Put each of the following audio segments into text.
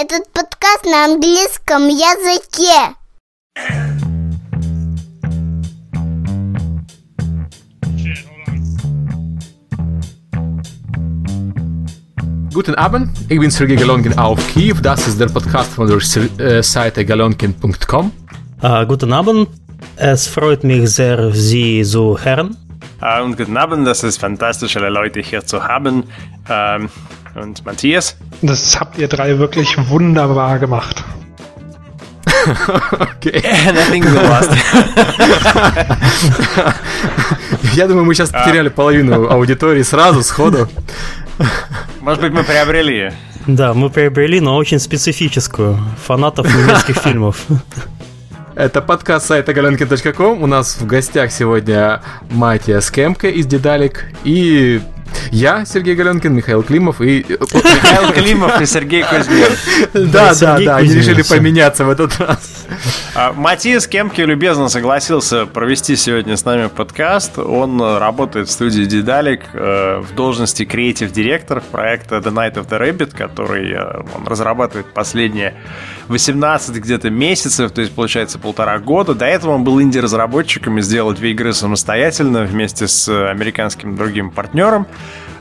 Этот подкаст на английском языке. Guten Abend, ich bin Sergei Galonkin auf Kiew. Das ist der Podcast von der äh, Seite galonkin.com. Uh, guten Abend, es freut mich sehr, Sie zu hören. Uh, und guten Abend, das ist fantastisch, alle Leute hier zu haben. Ähm, und Matthias? Das habt ihr drei wirklich wunderbar gemacht. Nothing. Я думаю, мы сейчас потеряли половину аудитории сразу, сходу. Может быть, мы приобрели. Да, мы приобрели, но очень специфическую. Фанатов немецких фильмов. Это подкаст сайта galenkin.com. У нас в гостях сегодня Матиас Кемке из Дедалик и я, Сергей Галенкин, Михаил Климов и... Михаил Климов и Сергей Кузьмин. Да, да, да, они решили поменяться в этот раз. А, Матиас Кемке любезно согласился провести сегодня с нами подкаст. Он э, работает в студии Дедалик э, в должности креатив-директор проекта The Night of the Rabbit, который э, он разрабатывает последние 18 где-то месяцев, то есть получается полтора года. До этого он был инди-разработчиком и сделал две игры самостоятельно вместе с э, американским другим партнером.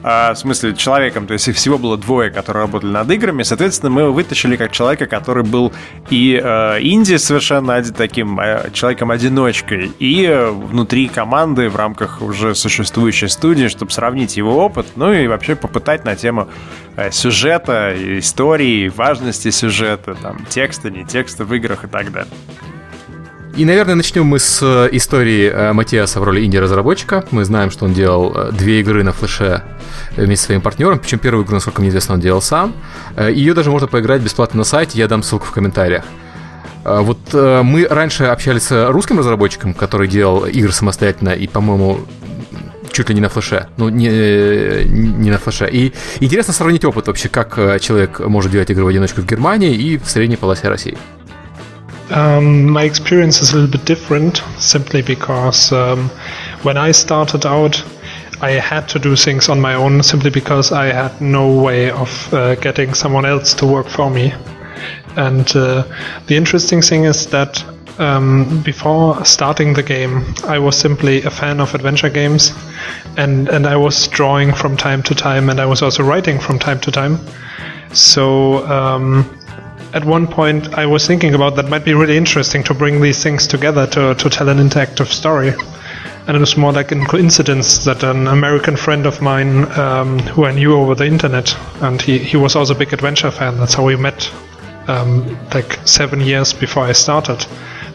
А, в смысле, человеком, то есть их всего было двое, которые работали над играми. Соответственно, мы его вытащили как человека, который был и э, инди совершенно таким э, человеком-одиночкой, и э, внутри команды в рамках уже существующей студии, чтобы сравнить его опыт, ну и вообще попытать на тему э, сюжета, истории, важности сюжета, там, текста, не текста в играх и так далее. И, наверное, начнем мы с э, истории э, Матиаса в роли инди-разработчика. Мы знаем, что он делал э, две игры на флеше вместе со своим партнером, причем первую игру, насколько мне известно, он делал сам. Ее даже можно поиграть бесплатно на сайте, я дам ссылку в комментариях. Вот мы раньше общались с русским разработчиком, который делал игры самостоятельно и, по-моему, чуть ли не на флеше. Ну, не, не на флеше. И интересно сравнить опыт вообще, как человек может делать игры в одиночку в Германии и в средней полосе России. Um, my experience is a little bit different simply because um, when I started out, I had to do things on my own simply because I had no way of uh, getting someone else to work for me. And uh, the interesting thing is that um, before starting the game, I was simply a fan of adventure games, and and I was drawing from time to time, and I was also writing from time to time. So um, at one point, I was thinking about that might be really interesting to bring these things together to to tell an interactive story. And it was more like a coincidence that an American friend of mine, um, who I knew over the internet, and he, he was also a big adventure fan. That's how we met, um, like seven years before I started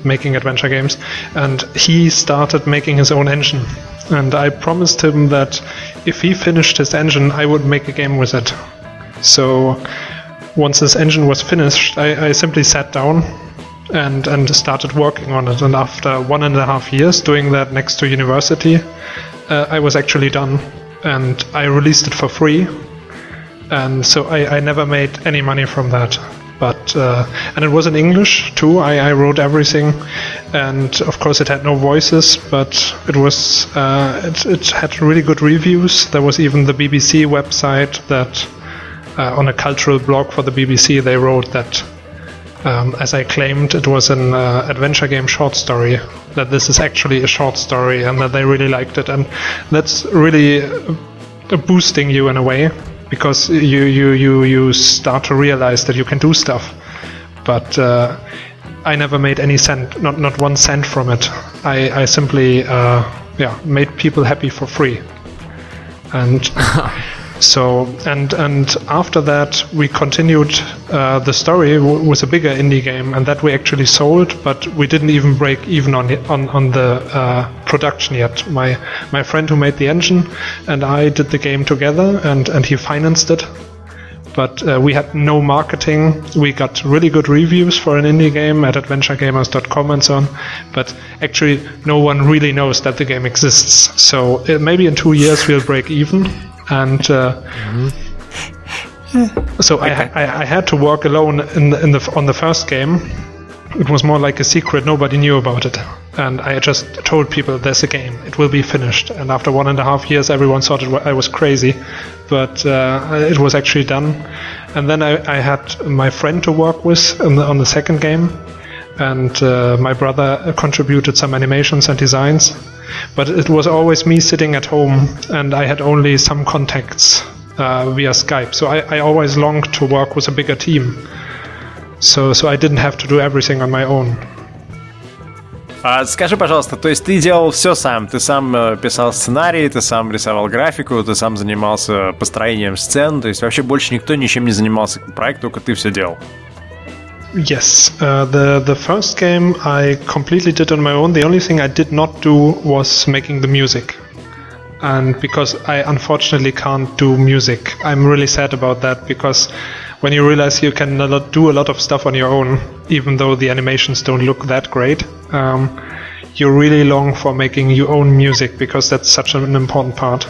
making adventure games. And he started making his own engine. And I promised him that if he finished his engine, I would make a game with it. So once this engine was finished, I, I simply sat down and and started working on it. And after one and a half years doing that next to university, uh, I was actually done, and I released it for free. And so I, I never made any money from that. But uh, and it was in English too. I, I wrote everything, and of course it had no voices, but it was uh, it, it had really good reviews. There was even the BBC website that uh, on a cultural blog for the BBC they wrote that um, as I claimed, it was an uh, adventure game short story. That this is actually a short story, and that they really liked it, and that's really uh, boosting you in a way because you you you you start to realize that you can do stuff. But uh, I never made any cent, not not one cent from it. I I simply uh, yeah made people happy for free, and. So and and after that we continued uh, the story w- with a bigger indie game, and that we actually sold, but we didn't even break even on on on the uh, production yet. My my friend who made the engine and I did the game together, and and he financed it. But uh, we had no marketing. We got really good reviews for an indie game at adventuregamers.com and so on. But actually, no one really knows that the game exists. So uh, maybe in two years we'll break even. And uh, so I, I, I had to work alone in the, in the on the first game. It was more like a secret; nobody knew about it. And I just told people, "There's a game; it will be finished." And after one and a half years, everyone thought it I was crazy, but uh, it was actually done. and then I, I had my friend to work with on the, on the second game, and uh, my brother contributed some animations and designs. But it was always me sitting at home, and I had only some contacts uh, via Skype. So I, I always longed to work with a bigger team. So so I didn't have to do everything on my own. А скажи, пожалуйста, то есть ты делал все сам? Ты сам э, писал сценарий, ты сам рисовал графику, ты сам занимался построением сцен, то есть вообще больше никто ничем не занимался проект, только ты все делал? Yes, uh, the the first game I completely did on my own. The only thing I did not do was making the music, and because I unfortunately can't do music, I'm really sad about that because when you realize you can do a lot of stuff on your own, even though the animations don't look that great, um, you really long for making your own music because that's such an important part.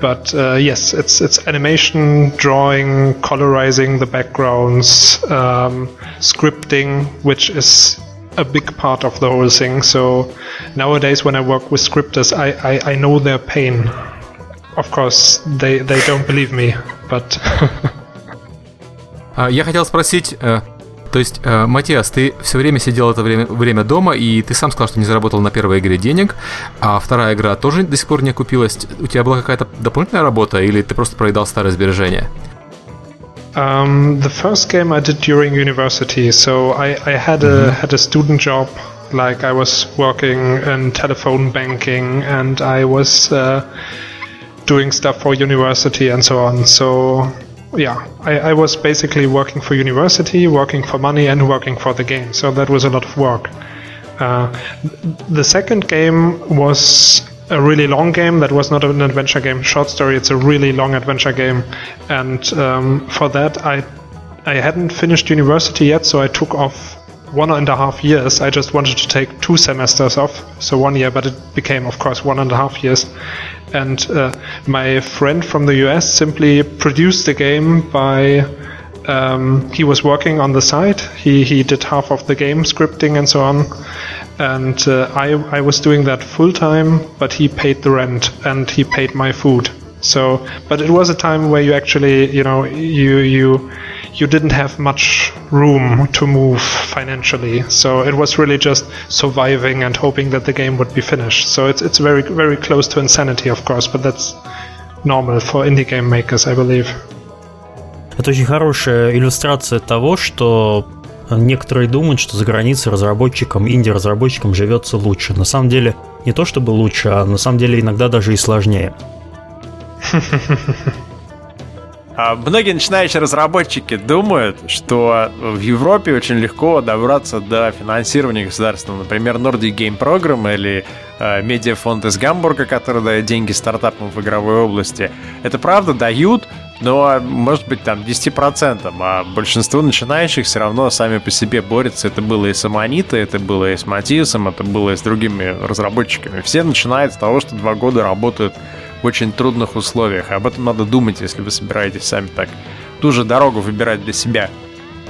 But uh, yes, it's it's animation, drawing, colorizing the backgrounds, um, scripting, which is a big part of the whole thing. So nowadays, when I work with scripters, I, I, I know their pain. Of course, they, they don't believe me, but А, я хотел спросить, э, то есть, э, Матиас, ты все время сидел это время, время дома, и ты сам сказал, что не заработал на первой игре денег, а вторая игра тоже до сих пор не окупилась. У тебя была какая-то дополнительная работа, или ты просто проедал старые сбережения? Um, the first game I did during university, so I, I had a mm-hmm. had a student job, like I was working in telephone banking, and I was uh, doing stuff for university and so on. So yeah, I, I, was basically working for university, working for money, and working for the game. So that was a lot of work. Uh, the second game was a really long game. That was not an adventure game, short story. It's a really long adventure game, and um, for that I I hadn't finished university yet, so I took off one and a half years. I just wanted to take two semesters off, so one year, but it became, of course, one and a half years. And uh, my friend from the US simply produced the game by. Um, he was working on the side. He he did half of the game scripting and so on, and uh, I I was doing that full time. But he paid the rent and he paid my food. So, but it was a time where you actually, you know, you you you didn't have much room to move financially. So it was really just surviving and hoping that the game would be finished. So it's it's very very close to insanity, of course, but that's normal for indie game makers, I believe. Это очень хорошая иллюстрация того, что некоторые думают, что за границей разработчикам, инди-разработчикам живется лучше. На самом деле не то чтобы лучше, а на самом деле иногда даже и сложнее. А, многие начинающие разработчики думают, что в Европе очень легко добраться до финансирования государства. Например, Nordic Game Program или э, медиафонд из Гамбурга, который дает деньги стартапам в игровой области. Это правда дают, но может быть там 10%, а большинство начинающих все равно сами по себе борются. Это было и с Аманитой, это было и с Матиусом, это было и с другими разработчиками. Все начинают с того, что два года работают в очень трудных условиях. Об этом надо думать, если вы собираетесь сами так ту же дорогу выбирать для себя.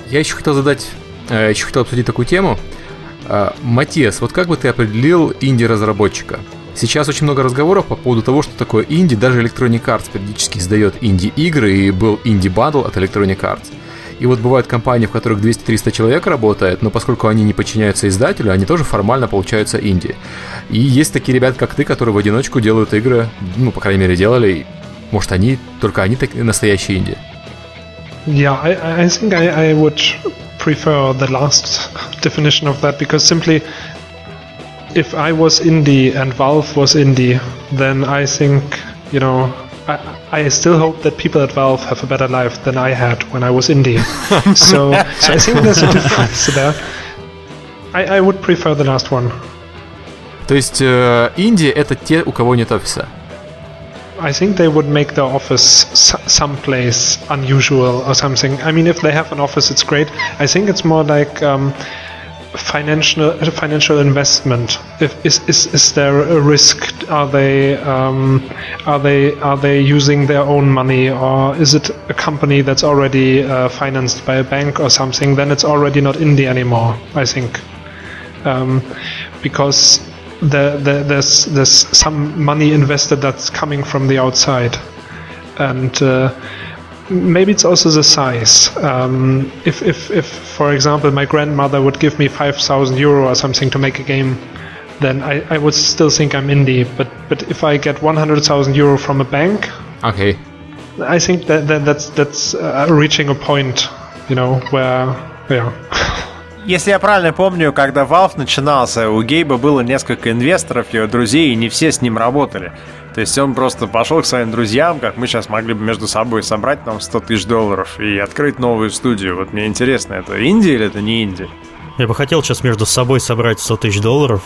Я еще хотел задать, э, еще хотел обсудить такую тему. Э, Матиас, вот как бы ты определил инди-разработчика? Сейчас очень много разговоров по поводу того, что такое инди. Даже Electronic Arts периодически издает инди-игры, и был инди-бадл от Electronic Arts. И вот бывают компании, в которых 200-300 человек работает, но поскольку они не подчиняются издателю, они тоже формально получаются инди. И есть такие ребята, как ты, которые в одиночку делают игры, ну, по крайней мере, делали. Может, они, только они так, настоящие инди. Yeah, I, I think I, I would prefer the last definition of that because simply if I was indie and Valve was indie, then I think, you know, I, I still hope that people at Valve have a better life than I had when I was indie. so, so I think there's a difference there. I, I would prefer the last one. То есть э, Индия это те, у кого нет офиса? I think they would make their office someplace unusual or something. I mean, if they have an office, it's great. I think it's more like um, financial financial investment? If, is, is is there a risk? Are they um, are they are they using their own money, or is it a company that's already uh, financed by a bank or something? Then it's already not indie anymore. I think um, because the, the, there's there's some money invested that's coming from the outside, and. Uh, maybe it's also the size. Um, if, if, if, for example, my grandmother would give me 5,000 euro or something to make a game, then I, I would still think I'm indie. But, but if I get 100,000 euro from a bank, Окей. I think that, that that's, that's uh, reaching a point, you know, where, yeah. Если я правильно помню, когда Valve начинался, у Гейба было несколько инвесторов, его друзей, и не все с ним работали. То есть он просто пошел к своим друзьям, как мы сейчас могли бы между собой собрать там 100 тысяч долларов и открыть новую студию. Вот мне интересно, это Индия или это не Индия? Я бы хотел сейчас между собой собрать 100 тысяч долларов.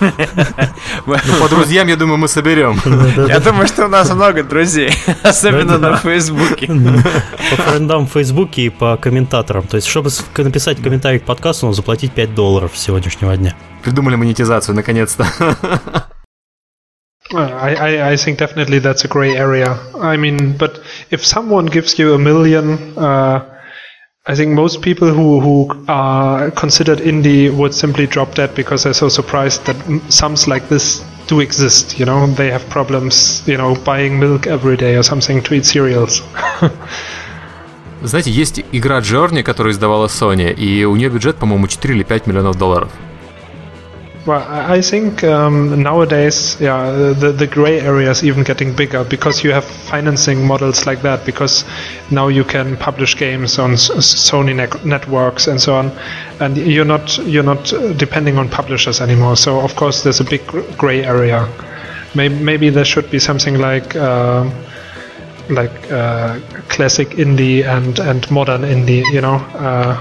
Ну, по друзьям, я думаю, мы соберем. Я думаю, что у нас много друзей, особенно на Фейсбуке. По френдам в Фейсбуке и по комментаторам. То есть, чтобы написать комментарий к подкасту, нужно заплатить 5 долларов сегодняшнего дня. Придумали монетизацию, наконец-то. Uh, I, I, I think definitely that's a gray area. I mean, but if someone gives you a million, uh, I think most people who, who are considered indie would simply drop that because they're so surprised that m- sums like this do exist. You know, they have problems, you know, buying milk every day or something to eat cereals. Знаете, есть игра Journey, которую издавала Sony, и у нее бюджет, по-моему, 4 или 5 миллионов долларов. Well, I think um, nowadays, yeah, the the gray area is even getting bigger because you have financing models like that. Because now you can publish games on Sony nec- networks and so on, and you're not you're not depending on publishers anymore. So of course, there's a big gray area. Maybe maybe there should be something like. Uh, like uh, classic indie and, and modern indie, you know, uh,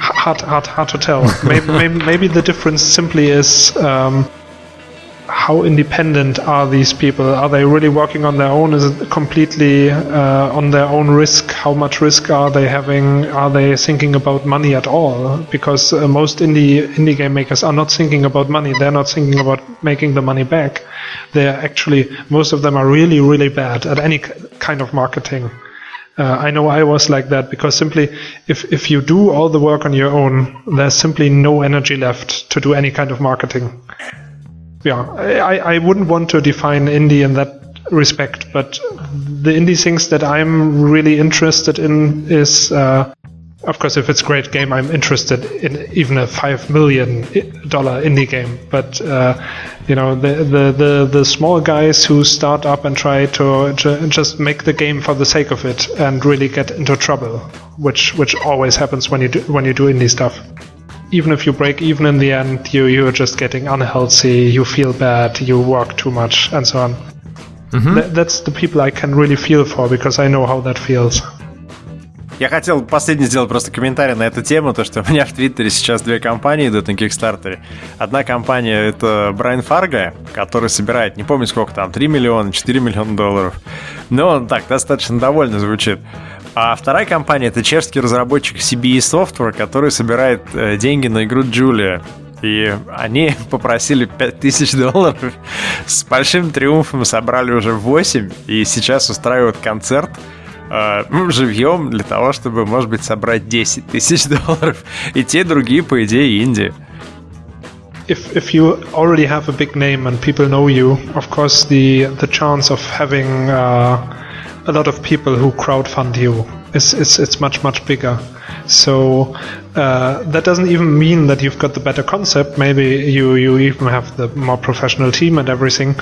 hard, hard, hard to tell. maybe, maybe, maybe the difference simply is um, how independent are these people? Are they really working on their own? Is it completely uh, on their own risk? How much risk are they having? Are they thinking about money at all? Because uh, most indie indie game makers are not thinking about money. They're not thinking about making the money back. They're actually most of them are really really bad at any kind of marketing. Uh, I know I was like that because simply if, if you do all the work on your own, there's simply no energy left to do any kind of marketing. Yeah, I, I wouldn't want to define indie in that respect, but the indie things that I'm really interested in is, uh, of course, if it's a great game, I'm interested in even a five million dollar indie game. But uh, you know, the, the the the small guys who start up and try to ju- just make the game for the sake of it and really get into trouble, which which always happens when you do, when you do indie stuff even if you break even in the end, you you're just getting unhealthy, you feel bad, you work too much, and so on. Th- that's the people I can really feel for because I know how that feels. Я хотел последний сделать просто комментарий на эту тему, то что у меня в Твиттере сейчас две компании идут на Кикстартере. Одна компания это Брайан Фарго, который собирает, не помню сколько там, 3 миллиона, 4 миллиона долларов. Но он так достаточно довольно звучит. А вторая компания это чешский разработчик CBE Software, который собирает э, деньги на игру Джулия. И они попросили 5000 долларов. С большим триумфом собрали уже 8. И сейчас устраивают концерт живьем для того, чтобы, может быть, собрать 10 тысяч долларов. И те, и другие, по идее, Индии. If if you already have a big name and people know you, of course the the chance of having uh, a lot of people who crowdfund you is is it's much much bigger. So uh, that doesn't even mean that you've got the better concept. Maybe you you even have the more professional team and everything.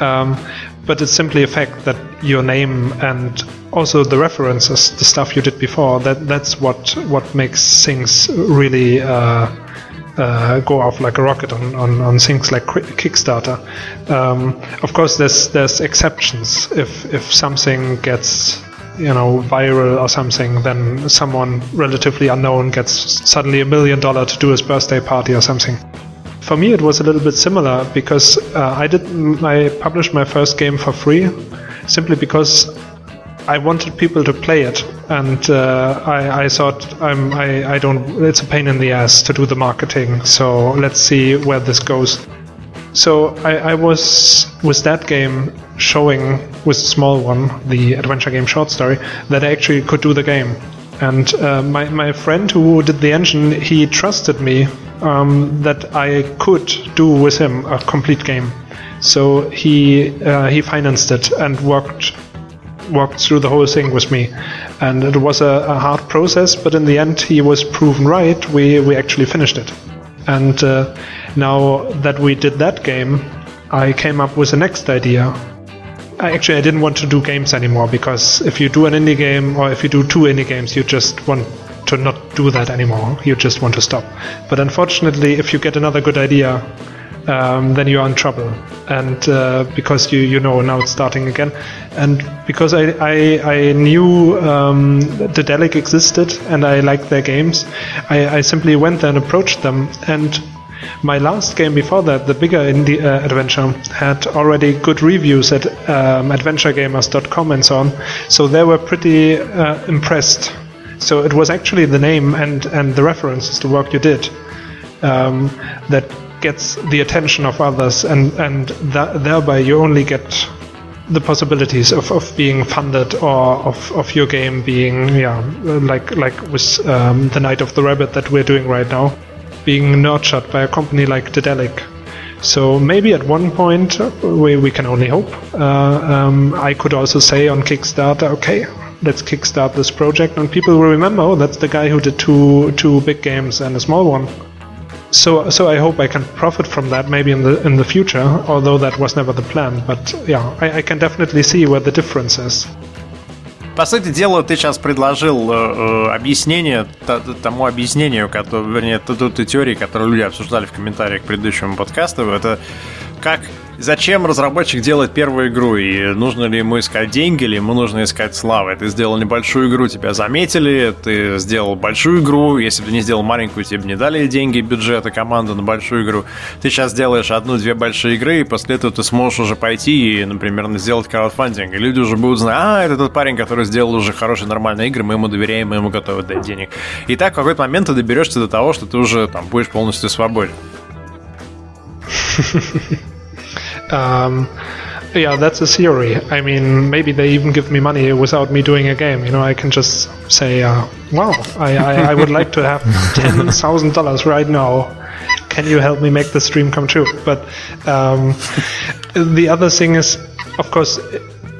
Um, but it's simply a fact that your name and also the references, the stuff you did before, that that's what what makes things really uh, uh, go off like a rocket on, on, on things like Kickstarter. Um, of course, there's there's exceptions. If if something gets you know viral or something, then someone relatively unknown gets suddenly a million dollar to do his birthday party or something. For me, it was a little bit similar because uh, I did I published my first game for free, simply because I wanted people to play it, and uh, I, I thought I'm, I, I don't. It's a pain in the ass to do the marketing. So let's see where this goes. So I, I was with that game showing with a small one, the adventure game short story, that I actually could do the game. And uh, my my friend who did the engine, he trusted me um, that I could do with him a complete game. So he uh, he financed it and worked walked through the whole thing with me, and it was a, a hard process. But in the end, he was proven right. We we actually finished it, and uh, now that we did that game, I came up with the next idea. I actually I didn't want to do games anymore because if you do an indie game or if you do two indie games, you just want to not do that anymore. You just want to stop. But unfortunately, if you get another good idea, um, then you are in trouble. And uh, because you you know now it's starting again, and because I I, I knew um, Daedalic existed and I liked their games, I, I simply went there and approached them and. My last game before that, the bigger indie uh, adventure, had already good reviews at um, adventuregamers.com and so on. So they were pretty uh, impressed so it was actually the name and, and the references to work you did um, that gets the attention of others, and, and that, thereby you only get the possibilities of, of being funded or of, of your game being, yeah, like, like with um, The Night of the Rabbit that we're doing right now, being nurtured by a company like Daedalic. So maybe at one point, we, we can only hope. Uh, um, I could also say on Kickstarter, okay, let's kickstart this project, and people will remember, oh, that's the guy who did two two big games and a small one. So, so I hope I can profit from that maybe in the in the future, although that was never the plan. But yeah, I, I can definitely see where the difference is. По сути дела, ты сейчас предложил э, э объяснение тому объяснению, которое, вернее, той теории, которую люди обсуждали в комментариях к предыдущему подкасту. Это как Зачем разработчик делает первую игру? И нужно ли ему искать деньги, или ему нужно искать славы? Ты сделал небольшую игру, тебя заметили, ты сделал большую игру, если бы ты не сделал маленькую, тебе бы не дали деньги, бюджета, команду на большую игру. Ты сейчас делаешь одну-две большие игры, и после этого ты сможешь уже пойти и, например, сделать краудфандинг. И люди уже будут знать, а, это тот парень, который сделал уже хорошие, нормальные игры, мы ему доверяем, мы ему готовы дать денег. И так в какой-то момент ты доберешься до того, что ты уже там будешь полностью свободен. Um, yeah, that's a theory. I mean, maybe they even give me money without me doing a game. You know, I can just say, uh, "Wow, I, I, I would like to have ten thousand dollars right now. Can you help me make the stream come true?" But um, the other thing is, of course,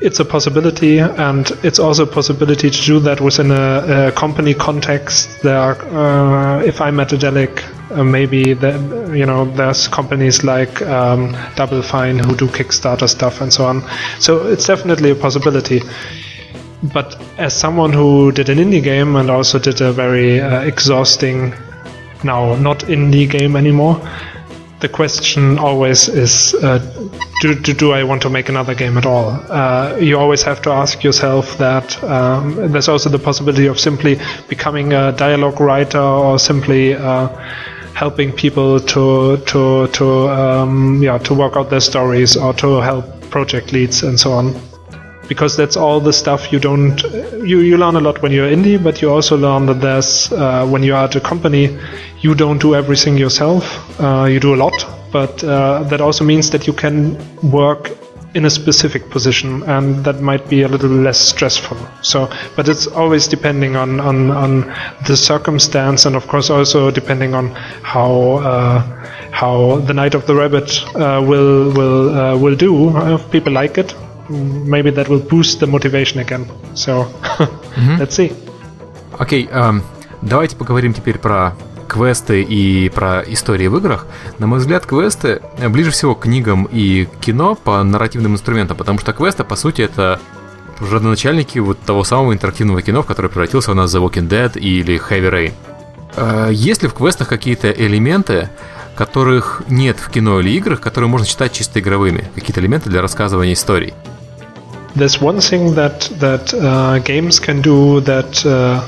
it's a possibility, and it's also a possibility to do that within a, a company context. There, are, uh, if I'm at Daedalic, uh, maybe the, you know there's companies like um, Double Fine who do Kickstarter stuff and so on. So it's definitely a possibility. But as someone who did an indie game and also did a very uh, exhausting, now not indie game anymore, the question always is uh, do, do, do, I want to make another game at all? Uh, you always have to ask yourself that. Um, there's also the possibility of simply becoming a dialogue writer or simply uh, helping people to to to um, yeah to work out their stories or to help project leads and so on because that's all the stuff you don't you, you learn a lot when you're indie but you also learn that there's uh, when you are at a company you don't do everything yourself. Uh, you do a lot but uh, that also means that you can work in a specific position and that might be a little less stressful. So but it's always depending on on, on the circumstance and of course also depending on how uh, how the night of the rabbit uh, will will uh, will do. If people like it maybe that will boost the motivation again. So, mm-hmm. let's see. Окей, okay, um, давайте поговорим теперь про квесты и про истории в играх. На мой взгляд, квесты ближе всего к книгам и кино по нарративным инструментам, потому что квесты, по сути, это уже родоначальники вот того самого интерактивного кино, в которое превратился у нас The Walking Dead или Heavy Rain. Uh, есть ли в квестах какие-то элементы, которых нет в кино или играх, которые можно считать чисто игровыми? Какие-то элементы для рассказывания историй? There's one thing that that uh, games can do that uh,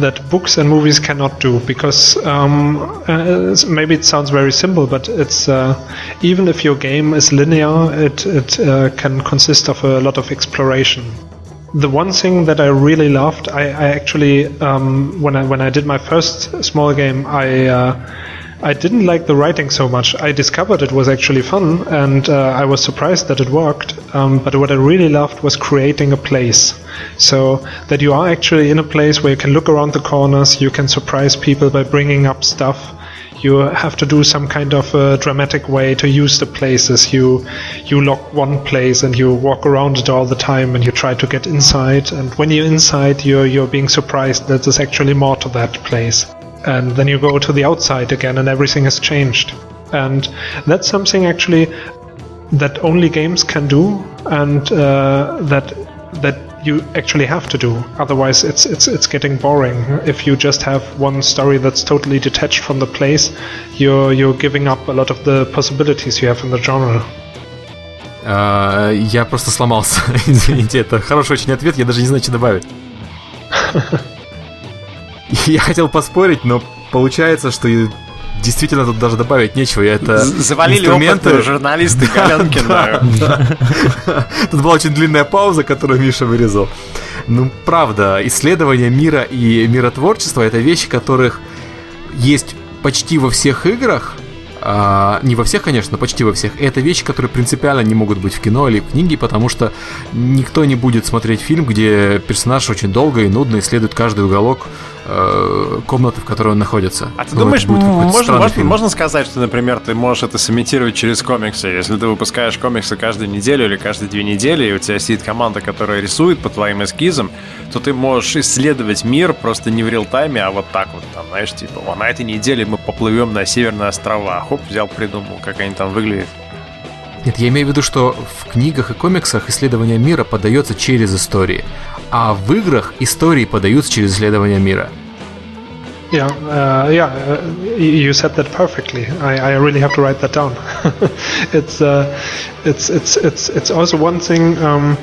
that books and movies cannot do because um, uh, maybe it sounds very simple, but it's uh, even if your game is linear, it it uh, can consist of a lot of exploration. The one thing that I really loved, I, I actually um, when I when I did my first small game, I uh, I didn't like the writing so much. I discovered it was actually fun, and uh, I was surprised that it worked. Um, but what I really loved was creating a place. So that you are actually in a place where you can look around the corners, you can surprise people by bringing up stuff, you have to do some kind of a dramatic way to use the places. You you lock one place and you walk around it all the time and you try to get inside. And when you're inside, you're you're being surprised that there's actually more to that place And then you go to the outside again, and everything has changed. And that's something actually that only games can do, and uh, that that you actually have to do. Otherwise, it's it's it's getting boring. If you just have one story that's totally detached from the place, you're you're giving up a lot of the possibilities you have in the genre. А, я просто сломался. Извините, это хороший очень ответ, я даже не знаю, что добавить. Я хотел поспорить, но получается, что действительно тут даже добавить нечего. Это Завалили инструменты... журналисты Галенкина. Тут была очень длинная пауза, которую Миша вырезал. Ну, правда, исследование мира и миротворчество — это вещи, которых есть почти во всех играх, а, не во всех, конечно, но почти во всех. И это вещи, которые принципиально не могут быть в кино или в книге, потому что никто не будет смотреть фильм, где персонаж очень долго и нудно исследует каждый уголок э, комнаты, в которой он находится. А ты ну, думаешь, можно, можно, можно сказать, что, например, ты можешь это сымитировать через комиксы? Если ты выпускаешь комиксы каждую неделю или каждые две недели, и у тебя сидит команда, которая рисует по твоим эскизам, то ты можешь исследовать мир просто не в реал-тайме, а вот так вот, там, знаешь, типа, о, на этой неделе мы поплывем на Северные острова. Хоп, взял, придумал, как они там выглядят. Нет, я имею в виду, что в книгах и комиксах исследование мира подается через истории, а в играх истории подаются через исследование мира. Yeah, uh, yeah, uh, you said that perfectly. I, I really have to write that down. it's, uh, it's, it's, it's, it's also one thing. Um,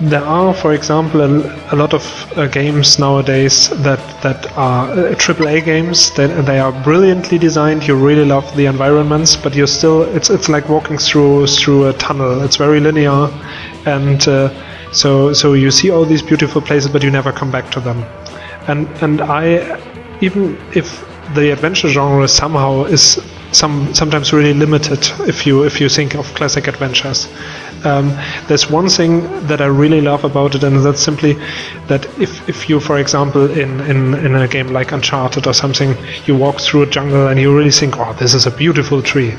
there are, for example, a, a lot of uh, games nowadays that that are uh, AAA games. That they are brilliantly designed. You really love the environments, but you're still. It's it's like walking through through a tunnel. It's very linear, and uh, so so you see all these beautiful places, but you never come back to them. And and I, even if the adventure genre somehow is some sometimes really limited if you if you think of classic adventures. Um, there's one thing that I really love about it, and that's simply that if, if you, for example, in, in, in a game like Uncharted or something, you walk through a jungle and you really think, oh, this is a beautiful tree.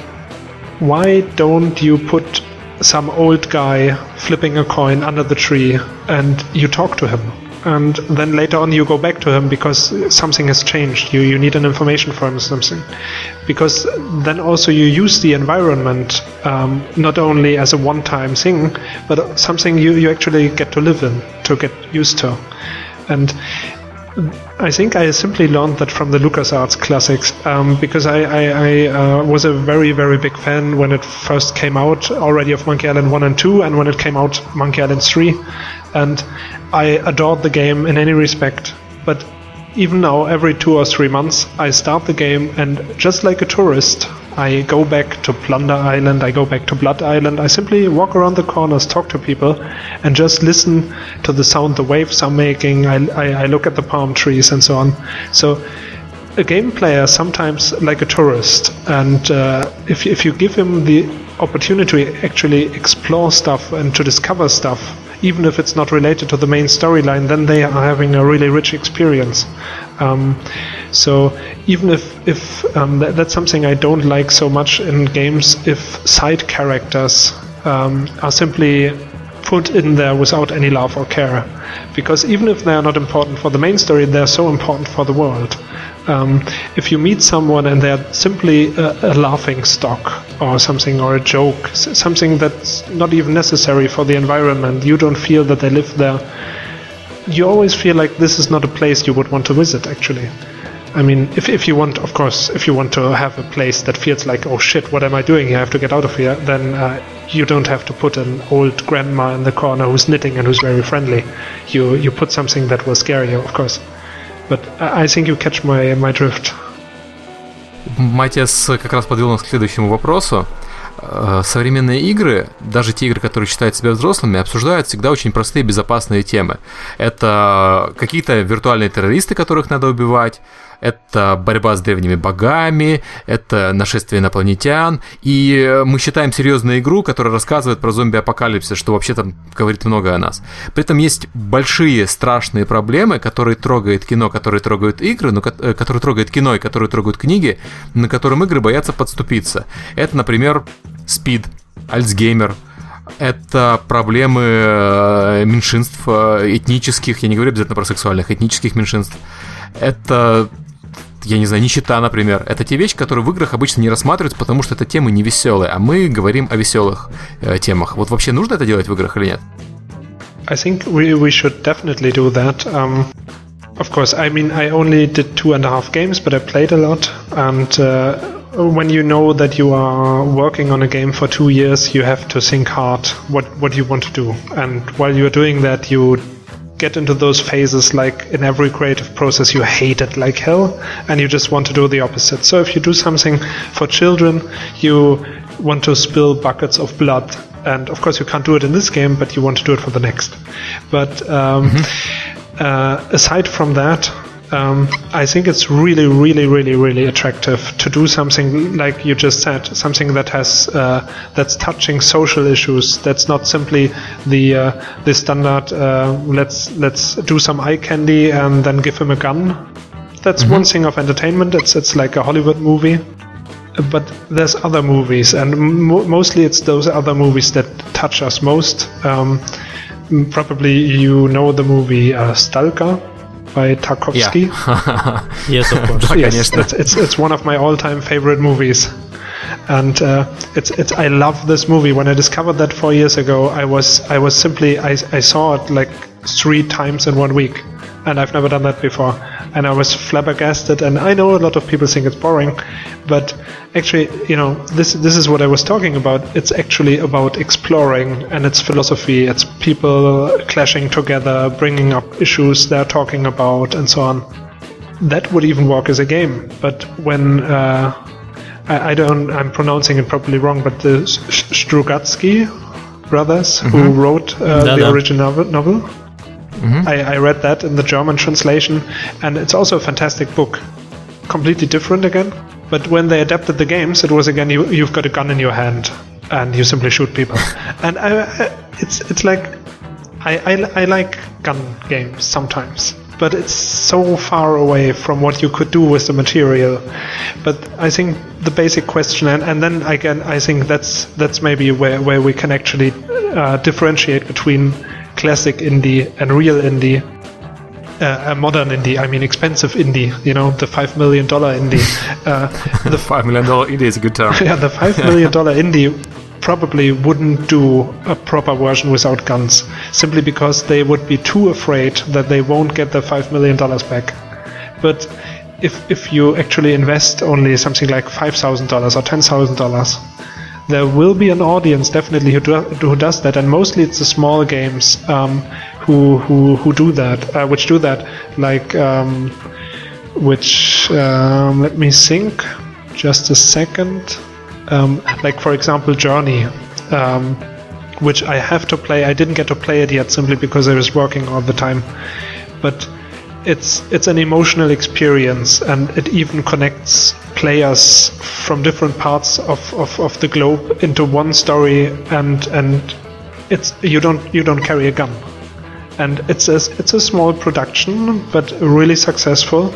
Why don't you put some old guy flipping a coin under the tree and you talk to him? and then later on you go back to him because something has changed. You you need an information from him something, because then also you use the environment um, not only as a one-time thing, but something you you actually get to live in to get used to, and. I think I simply learned that from the LucasArts classics um, because I, I, I uh, was a very, very big fan when it first came out already of Monkey Island 1 and 2, and when it came out, Monkey Island 3. And I adored the game in any respect, but even now, every two or three months, I start the game and just like a tourist, I go back to Plunder Island, I go back to Blood Island, I simply walk around the corners, talk to people, and just listen to the sound the waves are making. I, I, I look at the palm trees and so on. So, a game player sometimes like a tourist, and uh, if, if you give him the opportunity to actually explore stuff and to discover stuff, even if it's not related to the main storyline, then they are having a really rich experience. Um, so even if if um, that, that's something I don't like so much in games, if side characters um, are simply put in there without any love or care, because even if they are not important for the main story, they're so important for the world. Um, if you meet someone and they're simply a, a, laughing stock or something or a joke, something that's not even necessary for the environment, you don't feel that they live there. You always feel like this is not a place you would want to visit, actually. I mean, if, if you want, of course, if you want to have a place that feels like, oh shit, what am I doing here? I have to get out of here, then uh, you don't have to put an old grandma in the corner who's knitting and who's very friendly. You, you put something that will scare you, of course. But I think you catch my, my drift. Матиас как раз подвел нас к следующему вопросу. э, современные игры, даже те игры, которые считают себя взрослыми, обсуждают всегда очень простые безопасные темы. Это какие-то виртуальные террористы, которых надо убивать, это борьба с древними богами, это нашествие инопланетян, и мы считаем серьезную игру, которая рассказывает про зомби-апокалипсис, что вообще там говорит много о нас. При этом есть большие страшные проблемы, которые трогают кино, которые трогают игры, но, э, которые трогают кино и которые трогают книги, на которым игры боятся подступиться. Это, например, СПИД, Альцгеймер, это проблемы э, меньшинств э, этнических, я не говорю обязательно про сексуальных, этнических меньшинств. Это я не знаю, нищета, например. Это те вещи, которые в играх обычно не рассматриваются, потому что это темы не веселые, а мы говорим о веселых э, темах. Вот вообще нужно это делать в играх или нет? I think we, we should definitely do that. Um, of course, I mean, I only did two and a half games, but I played a lot. And uh, when you know that you are working on a game for two years, you have to think hard what, what you want to do. And while you're doing that, you get into those phases like in every creative process you hate it like hell and you just want to do the opposite so if you do something for children you want to spill buckets of blood and of course you can't do it in this game but you want to do it for the next but um, mm-hmm. uh, aside from that um, I think it's really, really, really, really attractive to do something like you just said, something that has uh, that's touching social issues. That's not simply the uh, the standard. Uh, let's let's do some eye candy and then give him a gun. That's mm-hmm. one thing of entertainment. It's it's like a Hollywood movie. But there's other movies, and mo- mostly it's those other movies that touch us most. Um, probably you know the movie uh, Stalker by Tarkovsky. Yeah. yes, of course. yes, it's, it's, it's one of my all-time favorite movies, and uh, it's it's I love this movie. When I discovered that four years ago, I was I was simply I I saw it like three times in one week, and I've never done that before and I was flabbergasted. And I know a lot of people think it's boring, but actually, you know, this this is what I was talking about. It's actually about exploring, and it's philosophy. It's people clashing together, bringing up issues they're talking about, and so on. That would even work as a game. But when uh, I, I, don't, I'm pronouncing it probably wrong, but the Strugatsky brothers mm-hmm. who wrote uh, the original novel Mm-hmm. I, I, read that in the German translation, and it's also a fantastic book. Completely different again. But when they adapted the games, it was again you, you've got a gun in your hand and you simply shoot people. and I, I, it's it's like I, I, I like gun games sometimes, but it's so far away from what you could do with the material. But I think the basic question, and, and then again, I think that's that's maybe where, where we can actually uh, differentiate between classic indie and real indie. Uh, modern indie, I mean expensive indie, you know, the $5 million indie. Uh, the $5 million indie is a good term. yeah, the $5 million indie probably wouldn't do a proper version without guns, simply because they would be too afraid that they won't get the $5 million back. But if, if you actually invest only something like $5,000 or $10,000, there will be an audience definitely who, do, who does that, and mostly it's the small games um, who, who who do that, uh, which do that, like um, which um, let me think, just a second, um, like for example Journey. Um, which I have to play. I didn't get to play it yet simply because I was working all the time. But it's it's an emotional experience and it even connects players from different parts of, of, of the globe into one story and and it's you don't you don't carry a gun. And it's a, it's a small production but really successful.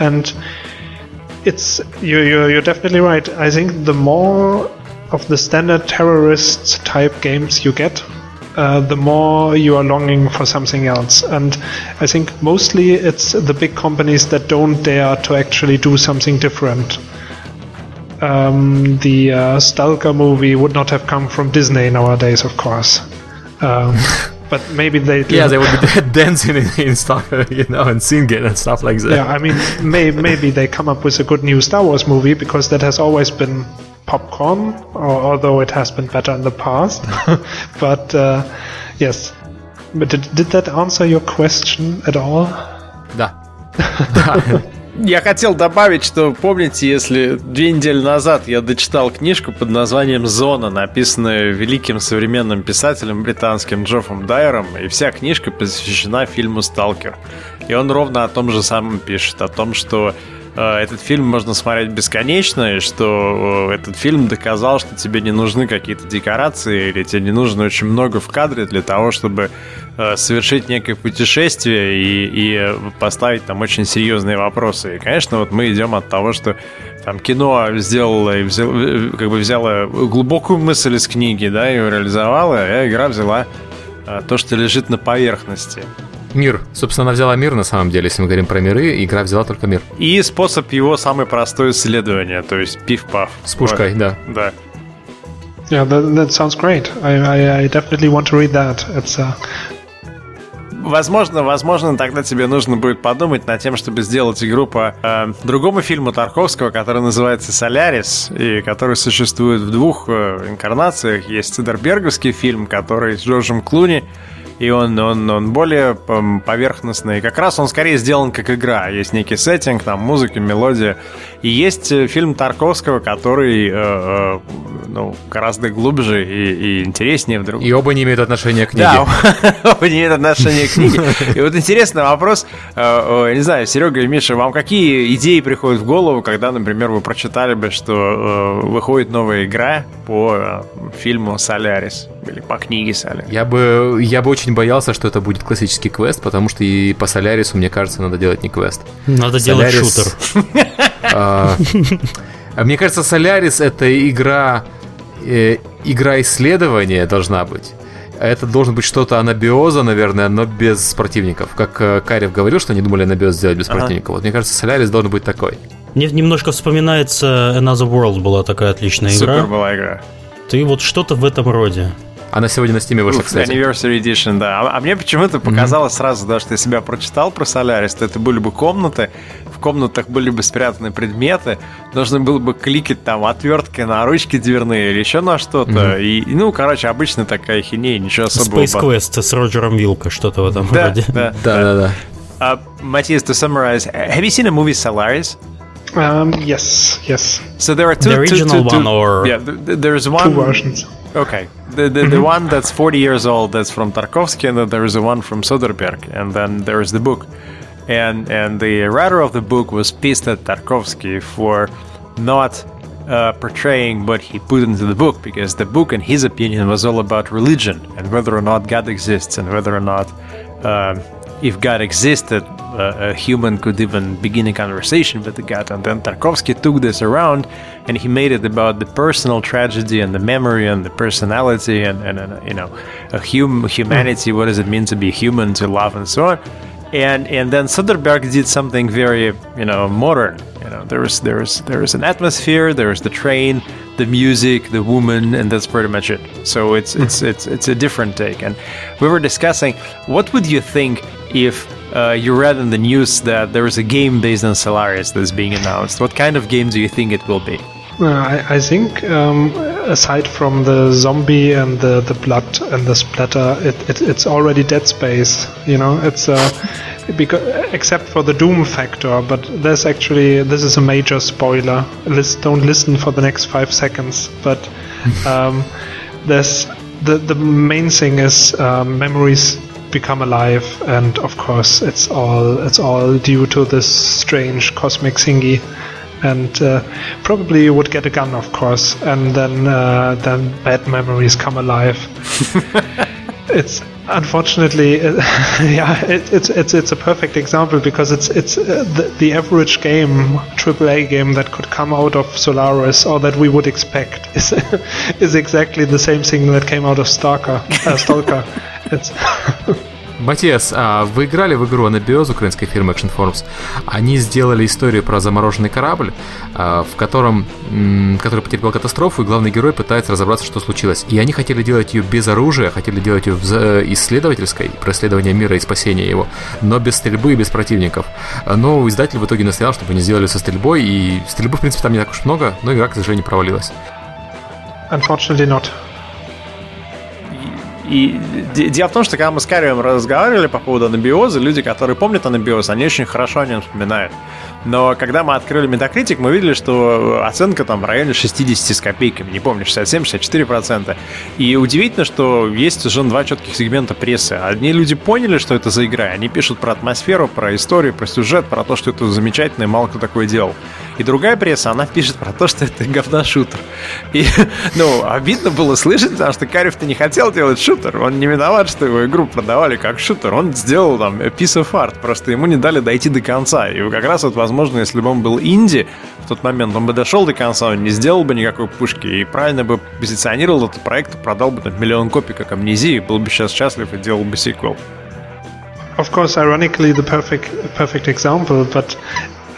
And it's you you're, you're definitely right. I think the more of the standard terrorist type games you get uh, the more you are longing for something else. And I think mostly it's the big companies that don't dare to actually do something different. Um, the uh, Stalker movie would not have come from Disney nowadays, of course. Um, but maybe they do. Yeah, they would be dancing in, in Stalker, you know, and singing and stuff like that. Yeah, I mean, may, maybe they come up with a good new Star Wars movie because that has always been popcorn, although it has been better in the past. but uh, yes, but did, did that answer your question at all? Да. Я хотел добавить, что помните, если две недели назад я дочитал книжку под названием «Зона», написанную великим современным писателем британским Джоффом Дайером, и вся книжка посвящена фильму «Сталкер». И он ровно о том же самом пишет, о том, что этот фильм можно смотреть бесконечно, и что э, этот фильм доказал, что тебе не нужны какие-то декорации, или тебе не нужно очень много в кадре для того, чтобы э, совершить некое путешествие и, и поставить там очень серьезные вопросы. И, конечно, вот мы идем от того, что там кино сделало и взял, как бы взяло глубокую мысль из книги, да, ее реализовала, а игра взяла то, что лежит на поверхности. Мир. Собственно, она взяла мир на самом деле, если мы говорим про миры, игра взяла только мир. И способ его самое простое исследование, то есть пиф-паф. С пушкой, вот. да. Да. Yeah, that, that sounds great. I, I, I definitely want to read that. It's uh... Возможно, возможно, тогда тебе нужно будет подумать над тем, чтобы сделать игру по э, другому фильму Тарковского, который называется «Солярис», и который существует в двух э, инкарнациях. Есть Цидерберговский фильм, который с Джорджем Клуни, и он, он, он более поверхностный. Как раз он скорее сделан как игра. Есть некий сеттинг, там музыка, мелодия. И есть э, фильм Тарковского, который э, э, ну, гораздо глубже и, и интереснее вдруг. И оба не имеют отношения к книге. Да, оба не имеют отношения к книге. И вот интересный вопрос, э, не знаю, Серега и Миша, вам какие идеи приходят в голову, когда, например, вы прочитали бы, что выходит новая игра по фильму «Солярис» или по книге «Солярис»? Я бы, я бы очень боялся, что это будет классический квест, потому что и по «Солярису», мне кажется, надо делать не квест. Надо делать шутер. А, мне кажется, Солярис это игра, э, игра исследования должна быть. Это должен быть что-то анабиоза, наверное, но без противников. Как э, Карев говорил, что они думали анабиоз сделать без ага. противников. Вот мне кажется, Солярис должен быть такой. Мне немножко вспоминается Another World была такая отличная игра. Супер была игра. Ты вот что-то в этом роде. Она сегодня на Steam вышла, кстати. Anniversary Edition, да. А, а мне почему-то показалось mm-hmm. сразу, да, что я себя прочитал про Солярис, то это были бы комнаты, в комнатах были бы спрятаны предметы, нужно было бы кликать там отверткой на ручки дверные или еще на что-то. Mm-hmm. И, ну, короче, обычно такая хинея, ничего особого. Space Quest с Роджером Вилко, что-то в этом да, роде. Да, да, да. да. Uh, Matthias, to summarize, have you seen a movie Solaris? Um, yes, yes. So there are two. The original two, two, one, or yeah, there's one. Two versions. Okay. The, the, mm-hmm. the one that's 40 years old, that's from Tarkovsky, and then there is the one from Soderbergh, and then there is the book. And, and the writer of the book was pissed at Tarkovsky for not uh, portraying what he put into the book, because the book, in his opinion, was all about religion and whether or not God exists and whether or not uh, if God existed, uh, a human could even begin a conversation with the God. And then Tarkovsky took this around and he made it about the personal tragedy and the memory and the personality and, and, and you know, a hum- humanity. What does it mean to be human, to love, and so on. And and then Soderbergh did something very you know modern. You know, there's there's there's an atmosphere, there's the train, the music, the woman, and that's pretty much it. So it's it's it's it's a different take. And we were discussing what would you think if uh, you read in the news that there is a game based on Solaris that's being announced. What kind of game do you think it will be? Uh, I, I, think, um, aside from the zombie and the, the blood and the splatter, it, it, it's already Dead Space. You know, it's uh, because except for the Doom factor, but there's actually this is a major spoiler. List, don't listen for the next five seconds. But um, there's the the main thing is um, memories become alive, and of course, it's all it's all due to this strange cosmic thingy. And uh, probably you would get a gun, of course, and then uh, then bad memories come alive. it's unfortunately, uh, yeah, it, it's it's it's a perfect example because it's it's uh, the, the, average game, AAA game that could come out of Solaris or that we would expect is is exactly the same thing that came out of Stalker. Uh, Stalker. it's Матиас, а вы играли в игру Анабиоз украинской фирмы Action Forms? Они сделали историю про замороженный корабль, а, в котором, который потерпел катастрофу, и главный герой пытается разобраться, что случилось. И они хотели делать ее без оружия, хотели делать ее исследовательской, про исследование мира и спасение его, но без стрельбы и без противников. Но издатель в итоге настоял, чтобы они сделали со стрельбой, и стрельбы, в принципе, там не так уж много, но игра, к сожалению, провалилась. Unfortunately not. И дело в том, что когда мы с Карием разговаривали по поводу анабиоза, люди, которые помнят анабиоз, они очень хорошо о нем вспоминают. Но когда мы открыли Metacritic, мы видели, что оценка там в районе 60 с копейками, не помню, 67-64%. И удивительно, что есть уже два четких сегмента прессы. Одни люди поняли, что это за игра, они пишут про атмосферу, про историю, про сюжет, про то, что это замечательно, и мало кто такое делал. И другая пресса, она пишет про то, что это говношутер. И, ну, обидно было слышать, потому что Карев-то не хотел делать шутер. Он не виноват, что его игру продавали как шутер. Он сделал там piece of art, просто ему не дали дойти до конца. И как раз вот, возможно, если бы он был инди в тот момент, он бы дошел до конца, он не сделал бы никакой пушки и правильно бы позиционировал этот проект, продал бы там миллион копий как амнезии, был бы сейчас счастлив и делал бы сиквел. Of course, ironically, the perfect perfect example, but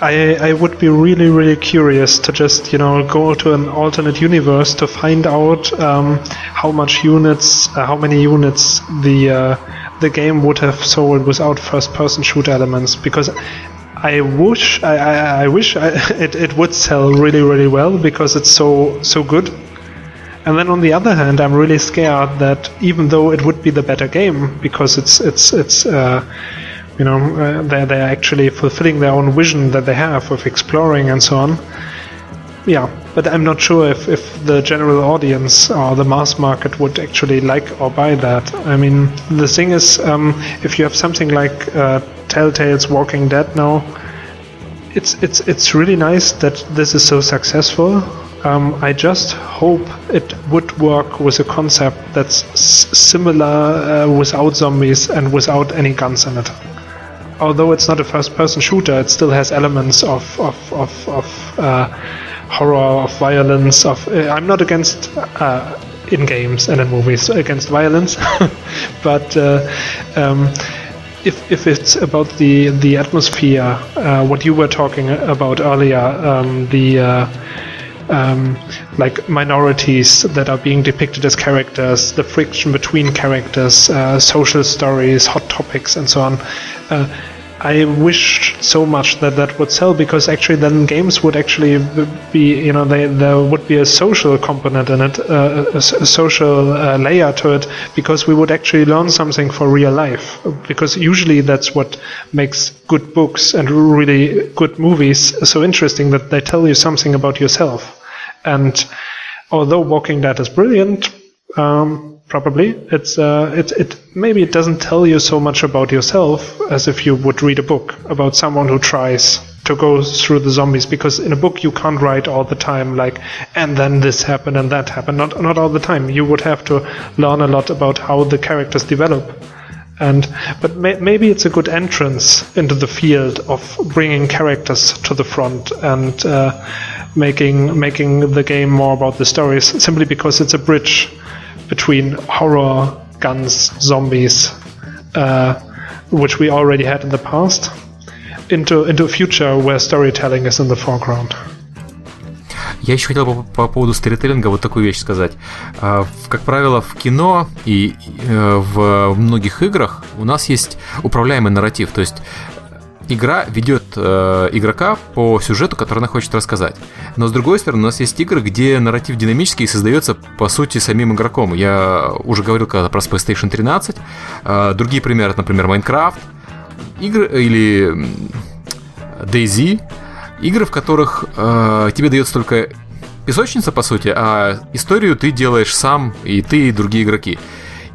I, I would be really, really curious to just, you know, go to an alternate universe to find out um, how much units, uh, how many units the uh, the game would have sold without first-person shoot elements. Because I wish, I, I, I wish I, it, it would sell really, really well because it's so so good. And then on the other hand, I'm really scared that even though it would be the better game because it's it's it's uh, you know uh, they're they're actually fulfilling their own vision that they have of exploring and so on. Yeah, but I'm not sure if, if the general audience or the mass market would actually like or buy that. I mean, the thing is, um, if you have something like uh, Telltale's Walking Dead now, it's it's it's really nice that this is so successful. Um, I just hope it would work with a concept that's s- similar uh, without zombies and without any guns in it although it's not a first-person shooter, it still has elements of of of, of uh, horror, of violence. Of uh, I'm not against uh, in games and in movies against violence, but uh, um, if if it's about the the atmosphere, uh, what you were talking about earlier, um, the uh, um, like minorities that are being depicted as characters, the friction between characters, uh, social stories, hot topics, and so on. I wish so much that that would sell because actually then games would actually be you know they, there would be a social component in it, uh, a, a, social uh, layer to it because we would actually learn something for real life because usually that's what makes good books and really good movies so interesting that they tell you something about yourself and although Walking Dead is brilliant. Um, probably. It's uh, it, it maybe it doesn't tell you so much about yourself as if you would read a book about someone who tries to go through the zombies because in a book you can't write all the time like and then this happened and that happened. Not not all the time. You would have to learn a lot about how the characters develop. And but may, maybe it's a good entrance into the field of bringing characters to the front and uh, making making the game more about the stories simply because it's a bridge between horror, guns, zombies, uh, which we already had in the past, into into a future where storytelling is in the foreground. Я еще хотел по, по поводу сторителлинга вот такую вещь сказать. Как правило, в кино и в многих играх у нас есть управляемый нарратив. То есть игра ведет э, игрока по сюжету, который она хочет рассказать. Но с другой стороны, у нас есть игры, где нарратив динамический создается по сути самим игроком. Я уже говорил когда про PlayStation 13. Э, другие примеры, например, Minecraft, игры или DayZ, игры, в которых э, тебе дается только песочница, по сути, а историю ты делаешь сам, и ты, и другие игроки.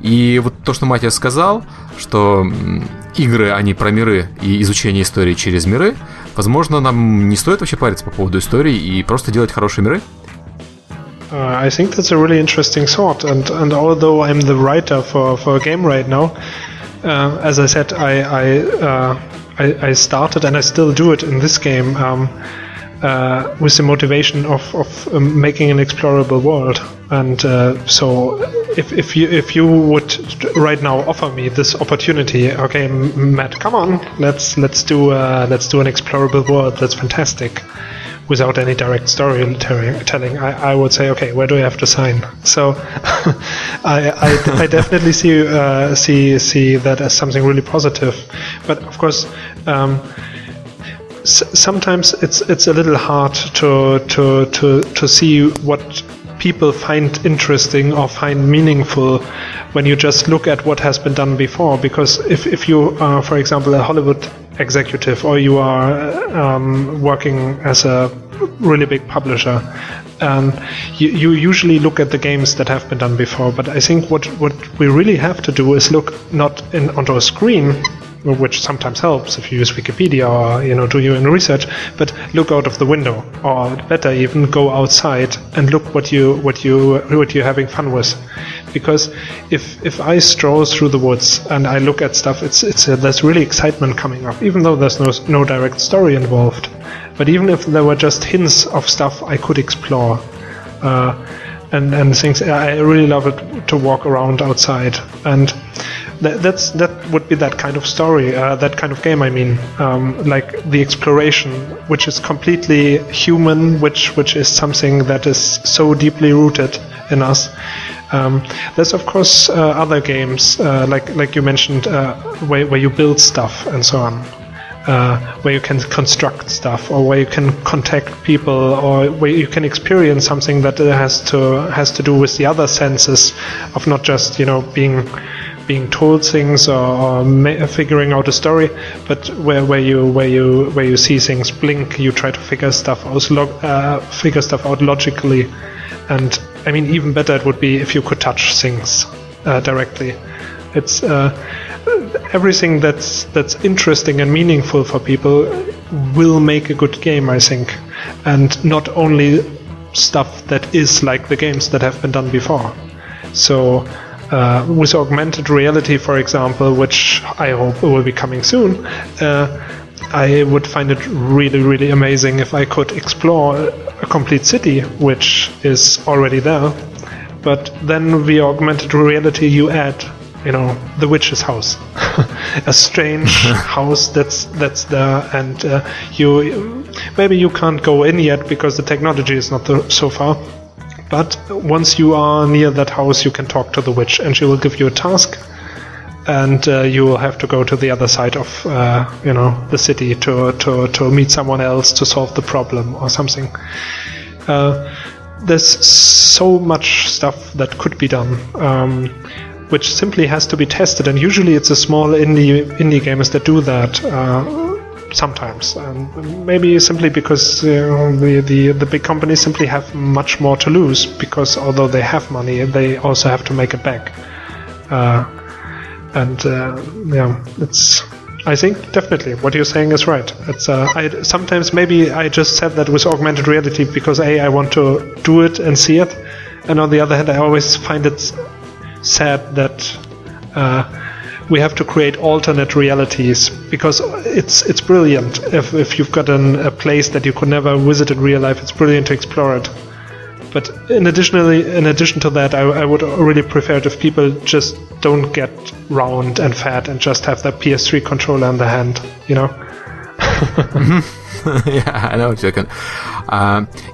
И вот то, что Матиас сказал, что игры, они про миры и изучение истории через миры, возможно, нам не стоит вообще париться по поводу истории и просто делать хорошие миры? Uh, I think that's a really interesting thought, and and although I'm the writer for, for a game right now, uh, as I said, I I, uh, I, I started and I still do it in this game. Um, uh, with the motivation of, of um, making an explorable world. And uh, so, if, if you if you would right now offer me this opportunity, okay, Matt, come on, let's let's do uh, let's do an explorable world. That's fantastic. Without any direct storytelling, I, I would say, okay, where do I have to sign? So, I, I, I, definitely see uh, see see that as something really positive. But of course. Um, sometimes it's it's a little hard to to to to see what people find interesting or find meaningful when you just look at what has been done before. Because if, if you are, for example, a Hollywood executive or you are um, working as a really big publisher, um, you, you usually look at the games that have been done before. But I think what, what we really have to do is look not in, onto a screen which sometimes helps if you use Wikipedia or you know do your own research. But look out of the window, or better even go outside and look what you what you what you're having fun with. Because if if I stroll through the woods and I look at stuff, it's it's a, there's really excitement coming up, even though there's no no direct story involved. But even if there were just hints of stuff I could explore. Uh, and, and things I really love it to walk around outside and that, that's that would be that kind of story, uh, that kind of game. I mean, um, like the exploration, which is completely human, which which is something that is so deeply rooted in us. Um, there's of course uh, other games, uh, like like you mentioned, uh, where where you build stuff and so on. Uh, where you can construct stuff, or where you can contact people, or where you can experience something that has to has to do with the other senses of not just you know being being told things or, or ma- figuring out a story, but where, where you where you where you see things blink, you try to figure stuff out, log- uh, figure stuff out logically. And I mean, even better it would be if you could touch things uh, directly. It's uh, everything that's that's interesting and meaningful for people will make a good game, I think, and not only stuff that is like the games that have been done before. So uh, with augmented reality, for example, which I hope will be coming soon, uh, I would find it really, really amazing if I could explore a complete city, which is already there. But then via augmented reality, you add, you know, the witch's house, a strange house that's that's there, and uh, you maybe you can't go in yet because the technology is not the, so far but once you are near that house, you can talk to the witch, and she will give you a task, and uh, you will have to go to the other side of uh, you know the city to, to to meet someone else to solve the problem or something. Uh, there's so much stuff that could be done. Um, which simply has to be tested, and usually it's a small indie indie gamers that do that uh, sometimes, and maybe simply because the, the the big companies simply have much more to lose because although they have money, they also have to make it back. Uh, and uh, yeah, it's. I think definitely what you're saying is right. It's uh, I, sometimes maybe I just said that with augmented reality because a I want to do it and see it, and on the other hand I always find it sad that uh, we have to create alternate realities because it's it's brilliant. If, if you've got an, a place that you could never visit in real life, it's brilliant to explore it. But in additionally, in addition to that, I, I would really prefer it if people just don't get round and fat and just have their PS3 controller in the hand, you know. yeah, I know what you're uh,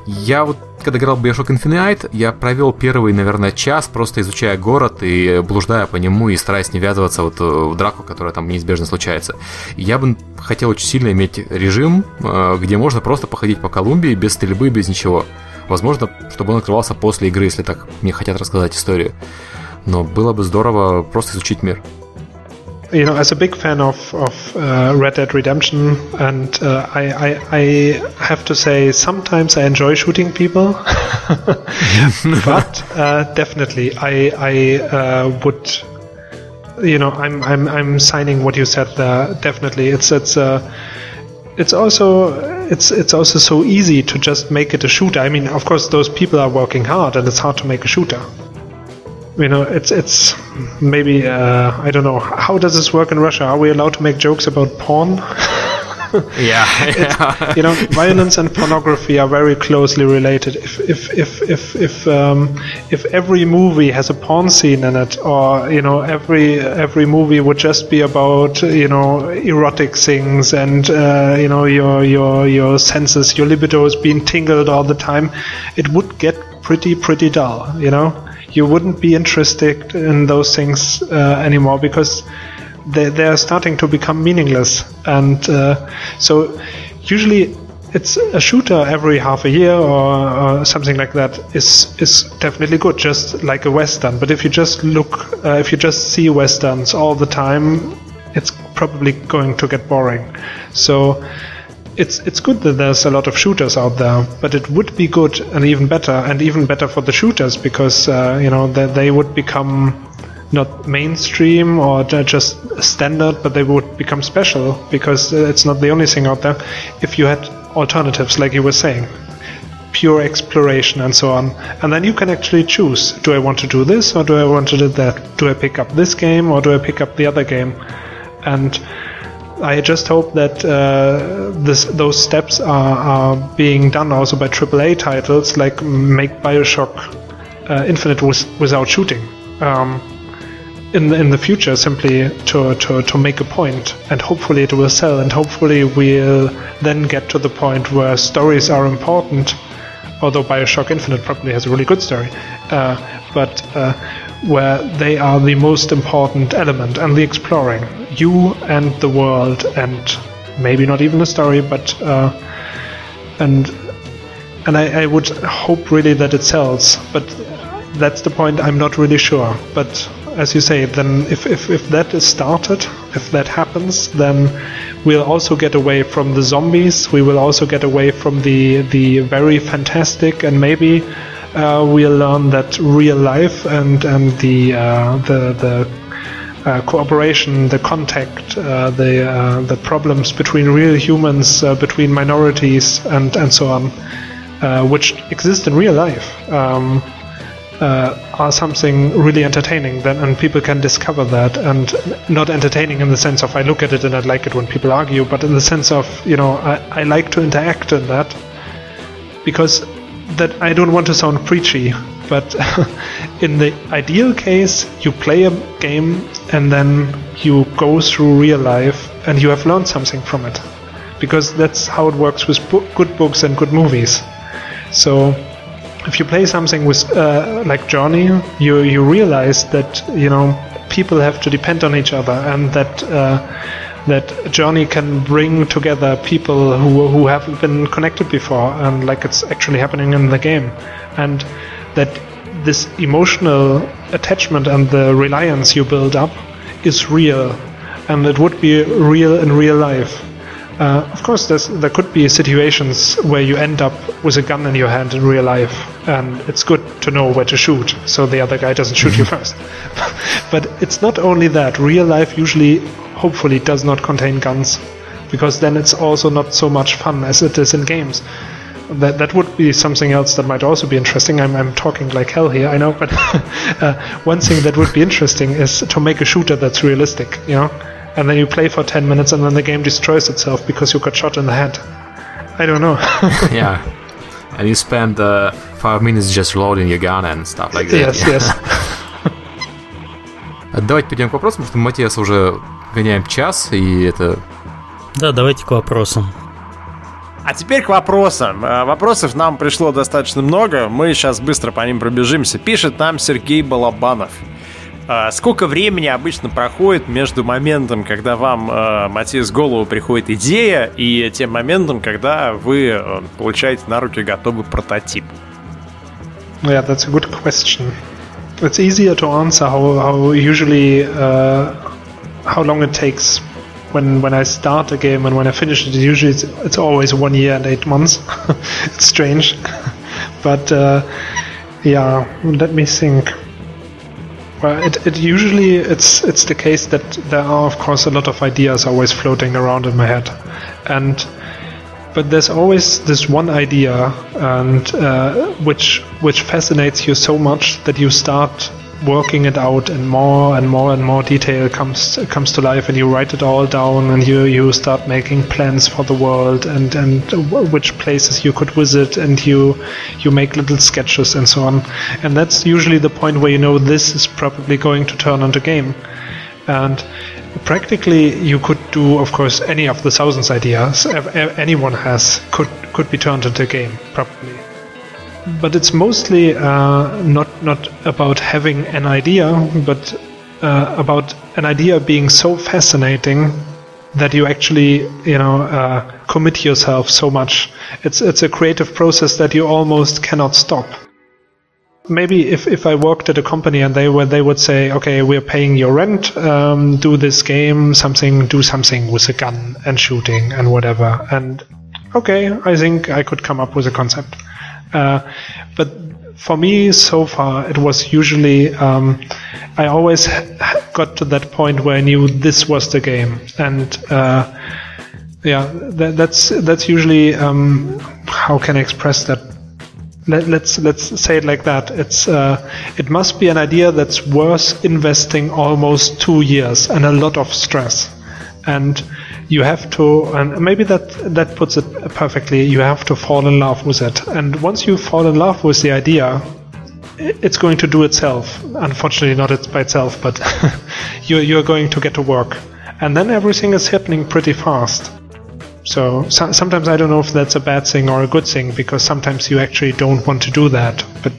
Я вот когда играл Bioshock Infinite, я провел первый, наверное, час, просто изучая город и блуждая по нему и стараясь не ввязываться вот в драку, которая там неизбежно случается. Я бы хотел очень сильно иметь режим, э, где можно просто походить по Колумбии без стрельбы, без ничего. Возможно, чтобы он открывался после игры, если так мне хотят рассказать историю. Но было бы здорово просто изучить мир. You know, as a big fan of of uh, Red Dead Redemption, and uh, I, I, I have to say sometimes I enjoy shooting people, but uh, definitely I I uh, would, you know, I'm I'm I'm signing what you said there. Definitely, it's it's uh, it's also it's it's also so easy to just make it a shooter. I mean, of course, those people are working hard, and it's hard to make a shooter you know, it's it's maybe uh, I don't know how does this work in Russia? Are we allowed to make jokes about porn? yeah, yeah. you know, violence and pornography are very closely related. If if if if if um, if every movie has a porn scene in it, or you know, every every movie would just be about you know erotic things and uh, you know your your your senses, your libido is being tingled all the time, it would get pretty pretty dull. You know you wouldn't be interested in those things uh, anymore because they, they're starting to become meaningless. And uh, so, usually, it's a shooter every half a year or, or, something like that is is definitely good, just like a western. But if you just look, uh, if you just see westerns all the time, it's probably going to get boring. So it's it's good that there's a lot of shooters out there, but it would be good and even better, and even better for the shooters because uh, you know they, they would become not mainstream or just standard, but they would become special because it's not the only thing out there. If you had alternatives, like you were saying, pure exploration and so on, and then you can actually choose: do I want to do this or do I want to do that? Do I pick up this game or do I pick up the other game? And I just hope that uh, this, those steps are, are, being done also by AAA titles, like make Bioshock uh, Infinite with, without shooting. Um, in the, in the future, simply to, to, to make a point, and hopefully it will sell, and hopefully we'll then get to the point where stories are important. Although Bioshock Infinite probably has a really good story, uh, but uh, where they are the most important element and the exploring. You and the world and maybe not even the story but uh, and and I, I, would hope really that it sells but that's the point I'm not really sure. But as you say then if, if, if that is started if that happens then we'll also get away from the zombies. We will also get away from the the very fantastic and maybe uh, we'll learn that real life and and the uh, the the uh, cooperation, the contact, uh, the uh, the problems between real humans, uh, between minorities, and and so on, which exist in real life, um, are something really entertaining. Then and people can discover that, and not entertaining in the sense of I look at it and I like it when people argue, but in the sense of you know I, I like to interact in that because that I don't want to sound preachy, but in the ideal case, you play a game and then you go through real life and you have learned something from it. Because that's how it works with bo- good books and good movies. So if you play something with uh, like Journey, you you realize that you know people have to depend on each other and that. Uh, that Journey can bring together people who who haven't been connected before, and like it's actually happening in the game, and that this emotional attachment and the reliance you build up is real, and it would be real in real life. Uh, of course, there could be situations where you end up with a gun in your hand in real life, and it's good to know where to shoot, so the other guy doesn't shoot you first. but it's not only that. Real life usually hopefully does not contain guns because then it's also not so much fun as it is in games. That that would be something else that might also be interesting. I'm, I'm talking like hell here, I know, but uh, one thing that would be interesting is to make a shooter that's realistic, you know, and then you play for 10 minutes and then the game destroys itself because you got shot in the head. I don't know. yeah. And you spend uh, five minutes just loading your gun and stuff like that. Yes, yes. Давайте перейдем к вопросам, потому что Матиас уже гоняем час, и это... Да, давайте к вопросам. А теперь к вопросам. Э, вопросов нам пришло достаточно много. Мы сейчас быстро по ним пробежимся. Пишет нам Сергей Балабанов. Э, сколько времени обычно проходит между моментом, когда вам, э, Матиас, в голову приходит идея, и тем моментом, когда вы получаете на руки готовый прототип? Yeah, that's a good question. It's easier to answer how, how usually uh, how long it takes when when I start a game and when I finish it. Usually, it's, it's always one year and eight months. it's strange, but uh, yeah. Let me think. Well, it, it usually it's it's the case that there are of course a lot of ideas always floating around in my head, and but there's always this one idea and uh, which which fascinates you so much that you start working it out and more and more and more detail comes comes to life and you write it all down and you you start making plans for the world and and which places you could visit and you you make little sketches and so on. And that's usually the point where you know this is probably going to turn into game. And practically you could do of course any of the thousands ideas anyone has could could be turned into a game probably but it's mostly uh, not not about having an idea, but uh, about an idea being so fascinating that you actually you know uh, commit yourself so much. It's it's a creative process that you almost cannot stop. Maybe if, if I worked at a company and they were they would say, okay, we're paying your rent, um, do this game, something, do something with a gun and shooting and whatever, and okay, I think I could come up with a concept. Uh, but for me, so far, it was usually um, I always got to that point where I knew this was the game, and uh, yeah, that, that's that's usually um, how can I express that. Let, let's let's say it like that. It's uh, it must be an idea that's worth investing almost two years and a lot of stress, and you have to, and maybe that that puts it perfectly. You have to fall in love with it, and once you fall in love with the idea, it's going to do itself. Unfortunately, not by itself, but you're you're going to get to work, and then everything is happening pretty fast. So, so sometimes I don't know if that's a bad thing or a good thing because sometimes you actually don't want to do that, but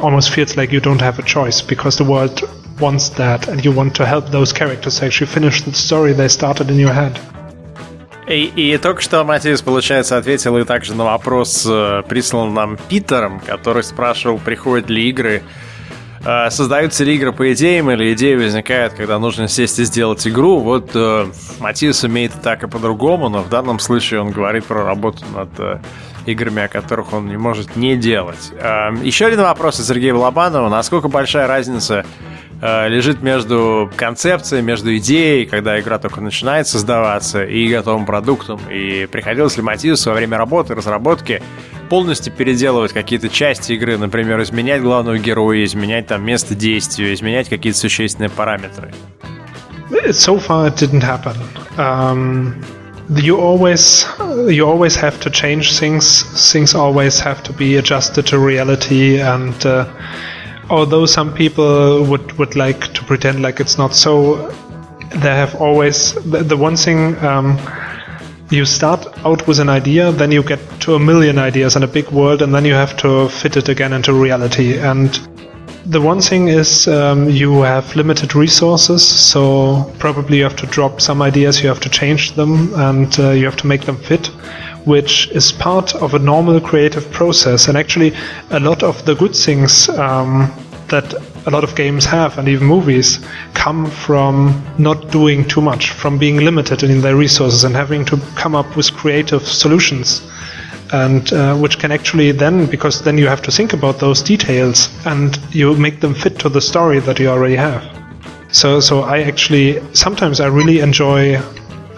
almost feels like you don't have a choice because the world wants that and you want to help those characters actually finish the story they started in your head. И, и только что Матиас, получается, ответил и также на вопрос, э, прислан нам Питером, который спрашивал, приходят ли игры, э, создаются ли игры по идеям или идеи возникают, когда нужно сесть и сделать игру. Вот э, Матиас умеет так и по-другому, но в данном случае он говорит про работу над играми, о которых он не может не делать. Еще один вопрос от Сергея Лобанова. Насколько большая разница лежит между концепцией, между идеей, когда игра только начинает создаваться, и готовым продуктом. И приходилось ли Матиусу во время работы, разработки полностью переделывать какие-то части игры, например, изменять главного героя, изменять там место действия, изменять какие-то существенные параметры? So far it didn't happen. Um, you always you always have to change things. Things always have to be adjusted to reality and uh, although some people would, would like to pretend like it's not so, they have always the, the one thing um, you start out with an idea, then you get to a million ideas in a big world, and then you have to fit it again into reality. And the one thing is um, you have limited resources, so probably you have to drop some ideas, you have to change them, and uh, you have to make them fit which is part of a normal creative process. And actually, a lot of the good things um, that a lot of games have, and even movies, come from not doing too much, from being limited in their resources and having to come up with creative solutions. And uh, which can actually then, because then you have to think about those details and you make them fit to the story that you already have. So, so I actually sometimes I really enjoy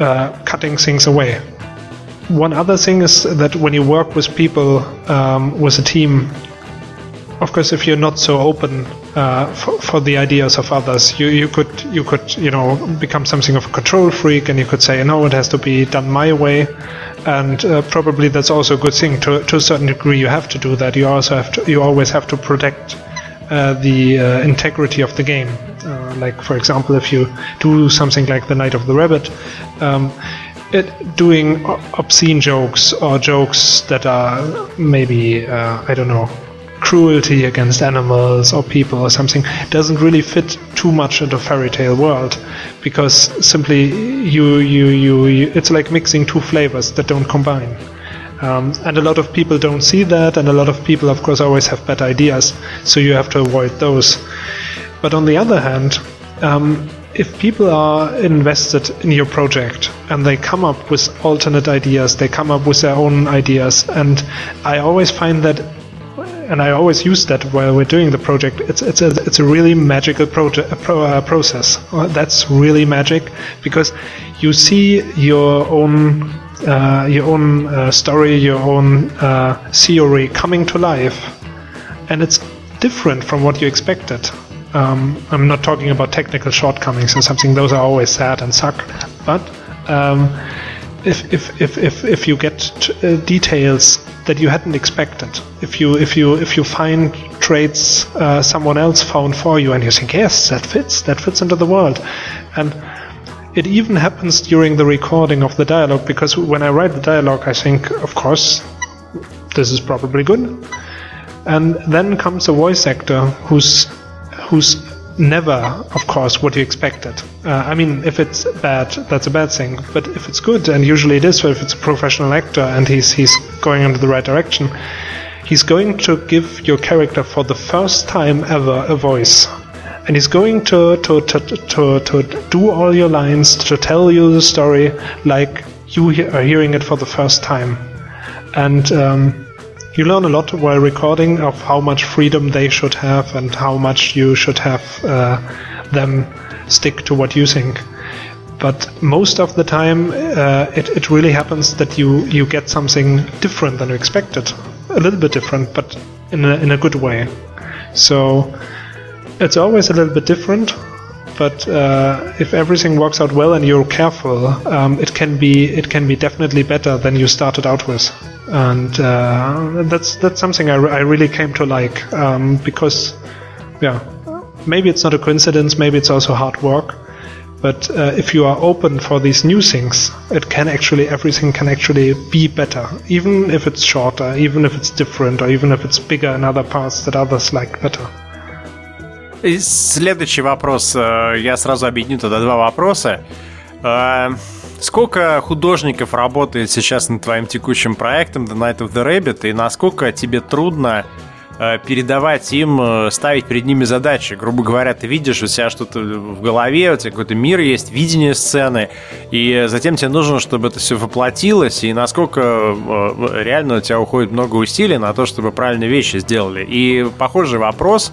uh, cutting things away one other thing is that when you work with people, um, with a team, of course, if you're not so open uh, for, for, the ideas of others, you, you could you could you know become something of a control freak, and you could say no, it has to be done my way, and uh, probably that's also a good thing. To to a certain degree, you have to do that. You also have to you always have to protect uh, the uh, integrity of the game. Uh, like for example, if you do something like the Night of the Rabbit. Um, it, doing obscene jokes or jokes that are maybe uh, I don't know cruelty against animals or people or something doesn't really fit too much into fairy tale world because simply you, you you you it's like mixing two flavors that don't combine. Um, and a lot of people don't see that and a lot of people of course always have bad ideas so you have to avoid those. But on the other hand um, if people are invested in your project and they come up with alternate ideas, they come up with their own ideas, and I always find that, and I always use that while we're doing the project. It's it's a it's a really magical project pro, uh, process. That's really magic because you see your own uh, your own uh, story, your own uh, theory coming to life, and it's different from what you expected. Um, I'm not talking about technical shortcomings or something; those are always sad and suck. But um, if, if, if, if, if you get t- uh, details that you hadn't expected, if you if you if you find traits uh, someone else found for you, and you think, yes, that fits, that fits into the world, and it even happens during the recording of the dialogue because when I write the dialogue, I think, of course, this is probably good. And then comes a voice actor who's who's never, of course, what you expected. Uh, I mean, if it's bad, that's a bad thing. But if it's good, and usually it is, if it's a professional actor and he's he's going into the right direction, he's going to give your character for the first time ever a voice. And he's going to, to, to, to, to do all your lines, to tell you the story like you are hearing it for the first time. And um, you learn a lot while recording of how much freedom they should have and how much you should have uh, them stick to what you think. But most of the time, uh, it, it really happens that you, you get something different than you expected. A little bit different, but in a, in a good way. So it's always a little bit different, but uh, if everything works out well and you're careful, um, it can be it can be definitely better than you started out with, and uh, that's that's something I, re- I really came to like um, because, yeah, maybe it's not a coincidence, maybe it's also hard work, but uh, if you are open for these new things, it can actually everything can actually be better, even if it's shorter, even if it's different, or even if it's bigger in other parts that others like better. И Следующий вопрос. э, Я сразу объединю тогда два вопроса. Э, Сколько художников работает сейчас над твоим текущим проектом The Night of the Rabbit, и насколько тебе трудно э, передавать им, ставить перед ними задачи. Грубо говоря, ты видишь у себя что-то в голове, у тебя какой-то мир есть, видение сцены, и затем тебе нужно, чтобы это все воплотилось, и насколько реально у тебя уходит много усилий на то, чтобы правильные вещи сделали. И похожий вопрос,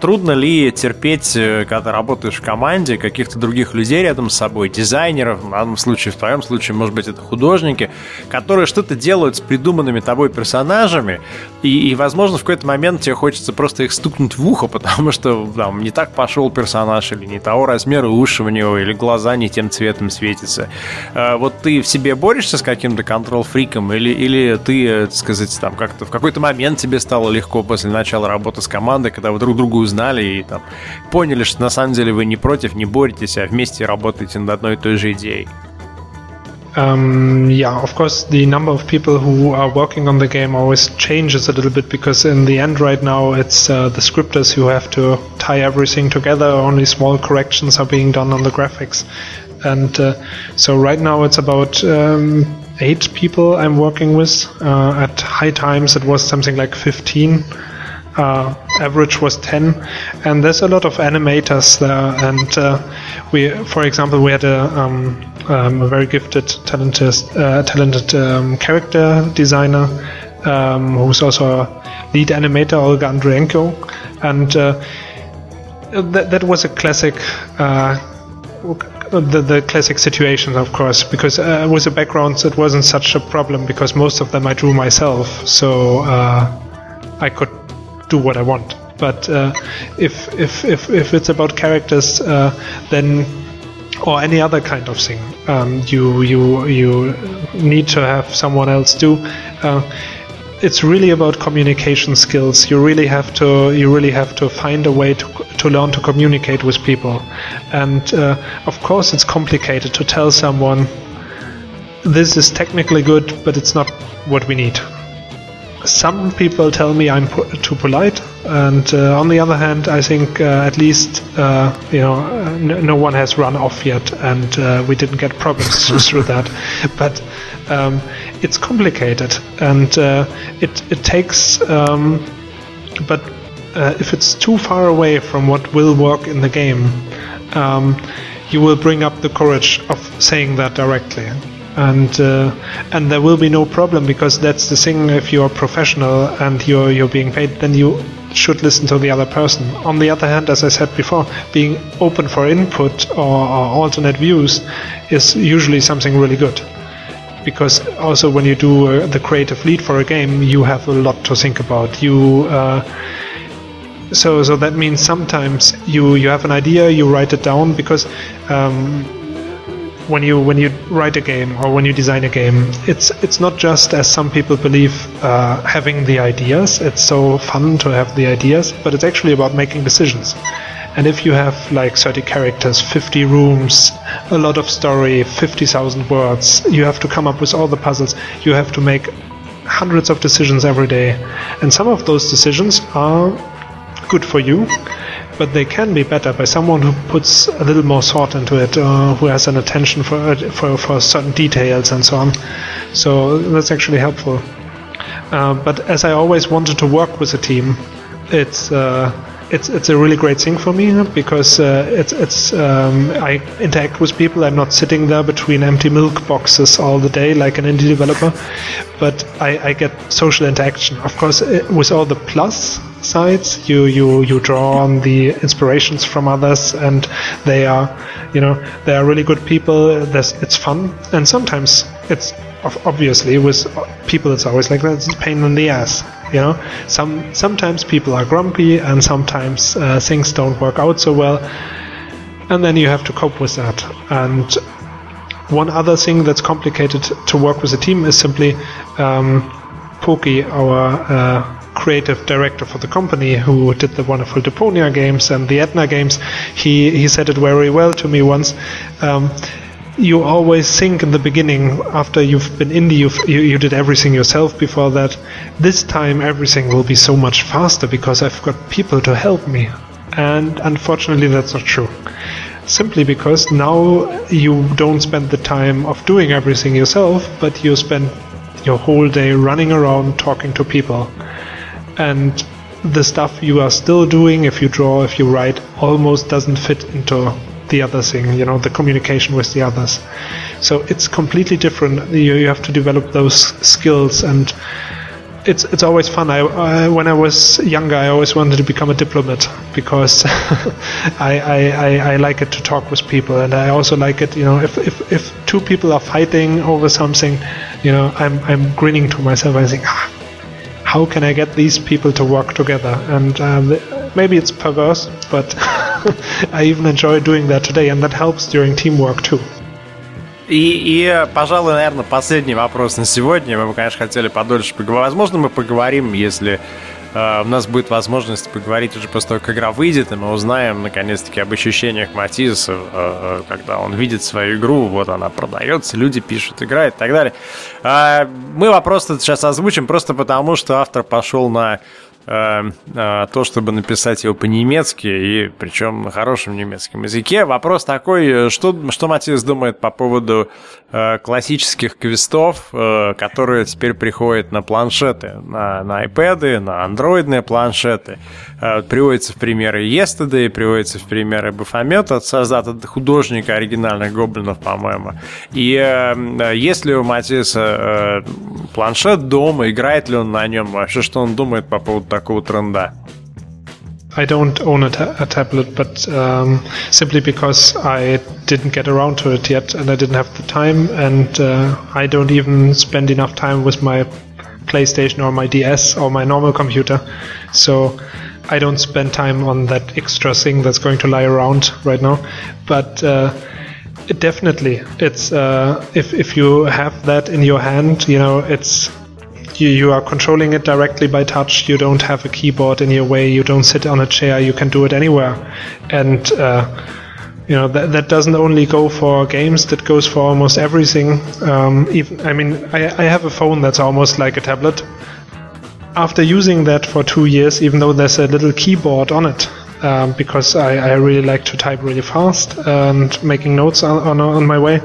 трудно ли терпеть, э, когда работаешь в команде, каких-то других людей рядом с собой, дизайнеров, в данном случае, в твоем случае, может быть, это художники, которые что-то делают с придуманными тобой персонажами, и, и возможно, в какой-то момент тебе хочется просто их стукнуть в ухо, потому что там не так пошел персонаж, или не того размера уши у него, или глаза не тем цветом светятся. Э, Вот ты в себе борешься с каким-то контрол-фриком, или, или ты, э, так сказать, там как-то в какой-то момент тебе стало легко после начала работы с командой, когда вы друг друга узнали и там поняли, что на самом деле вы не против, не боретесь, а вместе работаете над одной и той же идеей. Um, yeah, of course, the number of people who are working on the game always changes a little bit because in the end, right now, it's uh, the scripters who have to tie everything together. Only small corrections are being done on the graphics, and uh, so right now it's about um, eight people I'm working with. Uh, at high times, it was something like 15. Uh, average was 10 and there's a lot of animators there and uh, we for example we had a, um, um, a very gifted talented uh, talented um, character designer um, who's also a lead animator Olga Andriyenko and uh, that, that was a classic uh, the, the classic situation, of course, because uh, with the backgrounds, it wasn't such a problem because most of them I drew myself, so uh, I could do what I want. But uh, if, if if if it's about characters, uh, then or any other kind of thing, um, you you you need to have someone else do. Uh, it's really about communication skills. You really have to you really have to find a way to to learn to communicate with people, and uh, of course it's complicated to tell someone this is technically good, but it's not what we need. Some people tell me I'm po- too polite, and uh, on the other hand, I think uh, at least uh, you know uh, n- no one has run off yet, and uh, we didn't get problems through that. But um, it's complicated, and uh, it it takes. Um, but if it's too far away from what will work in the game, um, you will bring up the courage of saying that directly. And uh, and there will be no problem because that's the thing. If you're professional and you're you're being paid, then you should listen to the other person. On the other hand, as I said before, being open for input or, or alternate views is usually something really good because also when you do uh, the creative lead for a game, you have a lot to think about. You uh, so so that means sometimes you you have an idea, you write it down because. Um, when you when you write a game or when you design a game, it's it's not just as some people believe uh, having the ideas. It's so fun to have the ideas, but it's actually about making decisions. And if you have like 30 characters, 50 rooms, a lot of story, 50,000 words, you have to come up with all the puzzles. You have to make hundreds of decisions every day. And some of those decisions are good for you, but they can be better by someone who puts a little more thought into it, uh, who has an attention for, for for certain details and so on. So that's actually helpful. Uh, but as I always wanted to work with a team, it's uh, it's it's a really great thing for me because uh, it's it's um, I interact with people. I'm not sitting there between empty milk boxes all the day like an indie developer, but I, I get social interaction. Of course, uh, with all the plus sides, you you you draw on the inspirations from others, and they are, you know, they are really good people. There's, it's fun, and sometimes it's obviously with people it's always like that. It's a pain in the ass you know, some sometimes people are grumpy, and sometimes uh, things don't work out so well, and then you have to cope with that. And one other thing that's complicated to work with a team is simply um, Poki, our uh, creative director for the company who did the wonderful Deponia games and the Edna games, he, he said it very well to me once. Um, you always think in the beginning after you've been indie you've, you, you did everything yourself before that this time everything will be so much faster because i've got people to help me. And unfortunately that's not true. Simply because now you don't spend the time of doing everything yourself but you spend your whole day running around talking to people. And the stuff you are still doing if you draw if you write almost doesn't fit into the other thing, you know, the communication with the others. So it's completely different. You, you have to develop those skills, and it's it's always fun. I, I, when I was younger, I always wanted to become a diplomat because I, I, I, like it to talk with people, and I also like it. You know, if, if, if two people are fighting over something, you know, I'm I'm grinning to myself. I think. Ah, how can I get these people to work together? And um, maybe it's perverse, but I even enjoy doing that today, and that helps during teamwork too. И, и, пожалуй, наверное, последний вопрос на сегодня. Мы бы, конечно, хотели подольше поговорить. Возможно, мы поговорим, если э, у нас будет возможность поговорить уже после того, как игра выйдет, и мы узнаем, наконец-таки, об ощущениях Матиса, э, э, когда он видит свою игру, вот она продается, люди пишут, играют и так далее. Э, мы вопрос сейчас озвучим просто потому, что автор пошел на то, чтобы написать его по-немецки, и причем на хорошем немецком языке. Вопрос такой, что, что Матис думает по поводу э, классических квестов, э, которые теперь приходят на планшеты, на, на iPad, на андроидные планшеты. Э, приводится в примеры Yesterday, приводится в примеры Бафомет от создателя художника оригинальных гоблинов, по-моему. И э, есть ли у Матиса э, планшет дома, играет ли он на нем, вообще что он думает по поводу такого тренда? I don't own a, ta- a tablet, but um, simply because I didn't get around to it yet and I didn't have the time, and uh, I don't even spend enough time with my PlayStation or my DS or my normal computer. So I don't spend time on that extra thing that's going to lie around right now. But uh, it definitely, it's uh, if if you have that in your hand, you know, it's you, you are controlling it directly by touch. You don't have a keyboard in your way. You don't sit on a chair. You can do it anywhere, and uh, you know that that doesn't only go for games. That goes for almost everything. Um, even I mean, I, I have a phone that's almost like a tablet. After using that for two years, even though there's a little keyboard on it, um, because I, I, really like to type really fast and making notes on, on, on my way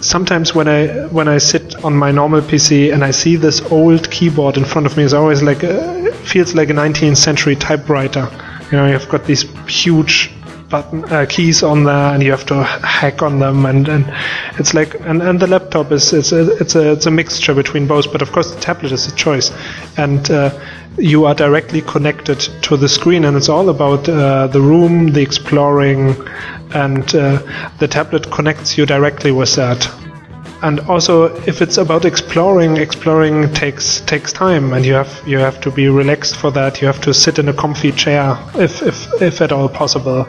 sometimes when I when I sit on my normal PC and I see this old keyboard in front of me, it's always like a, feels like a 19th century typewriter. You know, you've got these huge button uh, keys on there, and you have to hack on them, and, and it's like and, and the laptop is it's a, it's a it's a mixture between both. But of course, the tablet is a choice, and uh, you are directly connected to the screen, and it's all about uh, the room, the exploring, and uh, the tablet connects you directly with that. And also, if it's about exploring, exploring takes takes time, and you have you have to be relaxed for that. You have to sit in a comfy chair, if if if at all possible.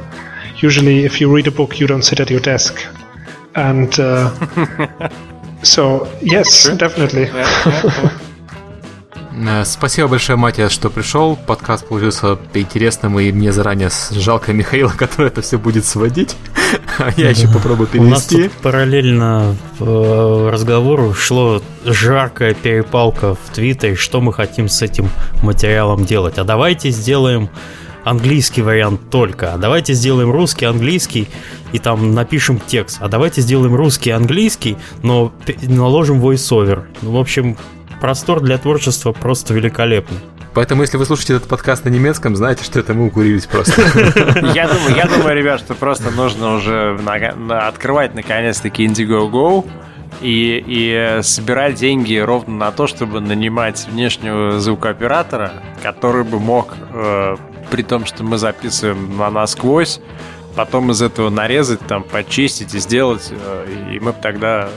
Usually, if you read a book, you don't sit at your desk, and uh, so yes, sure. definitely. Yeah, yeah, Э, спасибо большое, Матиас, что пришел. Подкаст получился интересным, и мне заранее жалко Михаила, который это все будет сводить. А я еще попробую перевести. У нас тут параллельно э, разговору шло жаркая перепалка в Твиттере, что мы хотим с этим материалом делать. А давайте сделаем английский вариант только, а давайте сделаем русский, английский и там напишем текст, а давайте сделаем русский, английский, но наложим voice-over. Ну, в общем, простор для творчества просто великолепный. Поэтому, если вы слушаете этот подкаст на немецком, знаете, что это мы укурились просто. Я думаю, я думаю, ребят, что просто нужно уже открывать наконец-таки Indiegogo и, и собирать деньги ровно на то, чтобы нанимать внешнего звукооператора, который бы мог, э, при том, что мы записываем на насквозь, потом из этого нарезать, там, почистить и сделать, э, и мы бы тогда...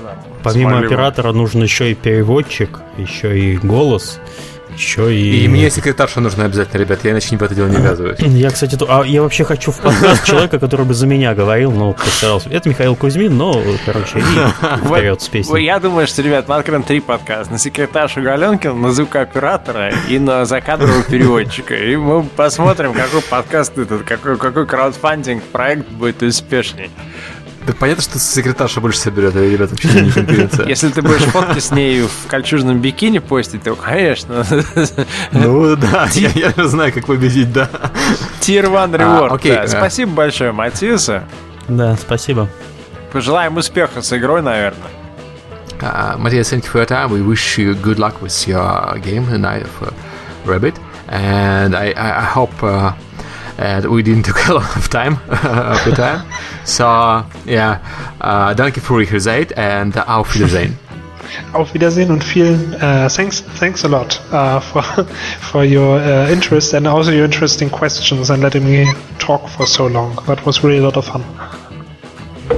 Помимо оператора нужен еще и переводчик, еще и голос, еще и... И мне секретарша нужна обязательно, ребят, я иначе не в это дело не ввязываюсь. Я, кстати, то... а я вообще хочу в подкаст человека, который бы за меня говорил, но постарался. Это Михаил Кузьмин, но, короче, и вперед с песней. Я думаю, что, ребят, мы откроем три подкаста. На секретаршу Галенкина, на звукооператора и на закадрового переводчика. И мы посмотрим, какой подкаст этот, какой, какой краудфандинг проект будет успешней. Да понятно, что секретарша больше соберет, а ребят вообще не конкуренция. Если ты будешь фотки с ней в кольчужном бикини постить, то, конечно. Ну да, я, я знаю, как победить, да. Tier 1 reward. А, окей. Да. Спасибо большое, Матиса. Да, спасибо. Пожелаем успеха с игрой, наверное. Uh, Matthias, thank you for your time. We wish you good luck with your game, The Night of uh, Rabbit. And I, I, I hope uh, and we didn't take a lot of time of the time. So yeah, uh, danke für Ihre Zeit and auf Wiedersehen. Auf Wiedersehen und vielen uh, thanks thanks a lot uh, for for your uh, interest and also your interesting questions and letting me talk for so long. That was really a lot of fun.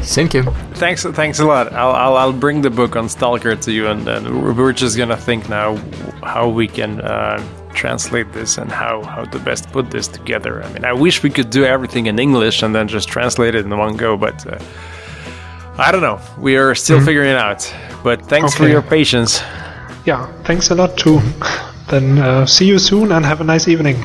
Thank you. Thanks, thanks a lot. I'll, I'll, I'll bring the book on Stalker to you, and then we're just gonna think now how we can uh, translate this and how, how to best put this together. I mean, I wish we could do everything in English and then just translate it in one go, but uh, I don't know. We are still mm-hmm. figuring it out. But thanks okay. for your patience. Yeah, thanks a lot too. then uh, see you soon and have a nice evening.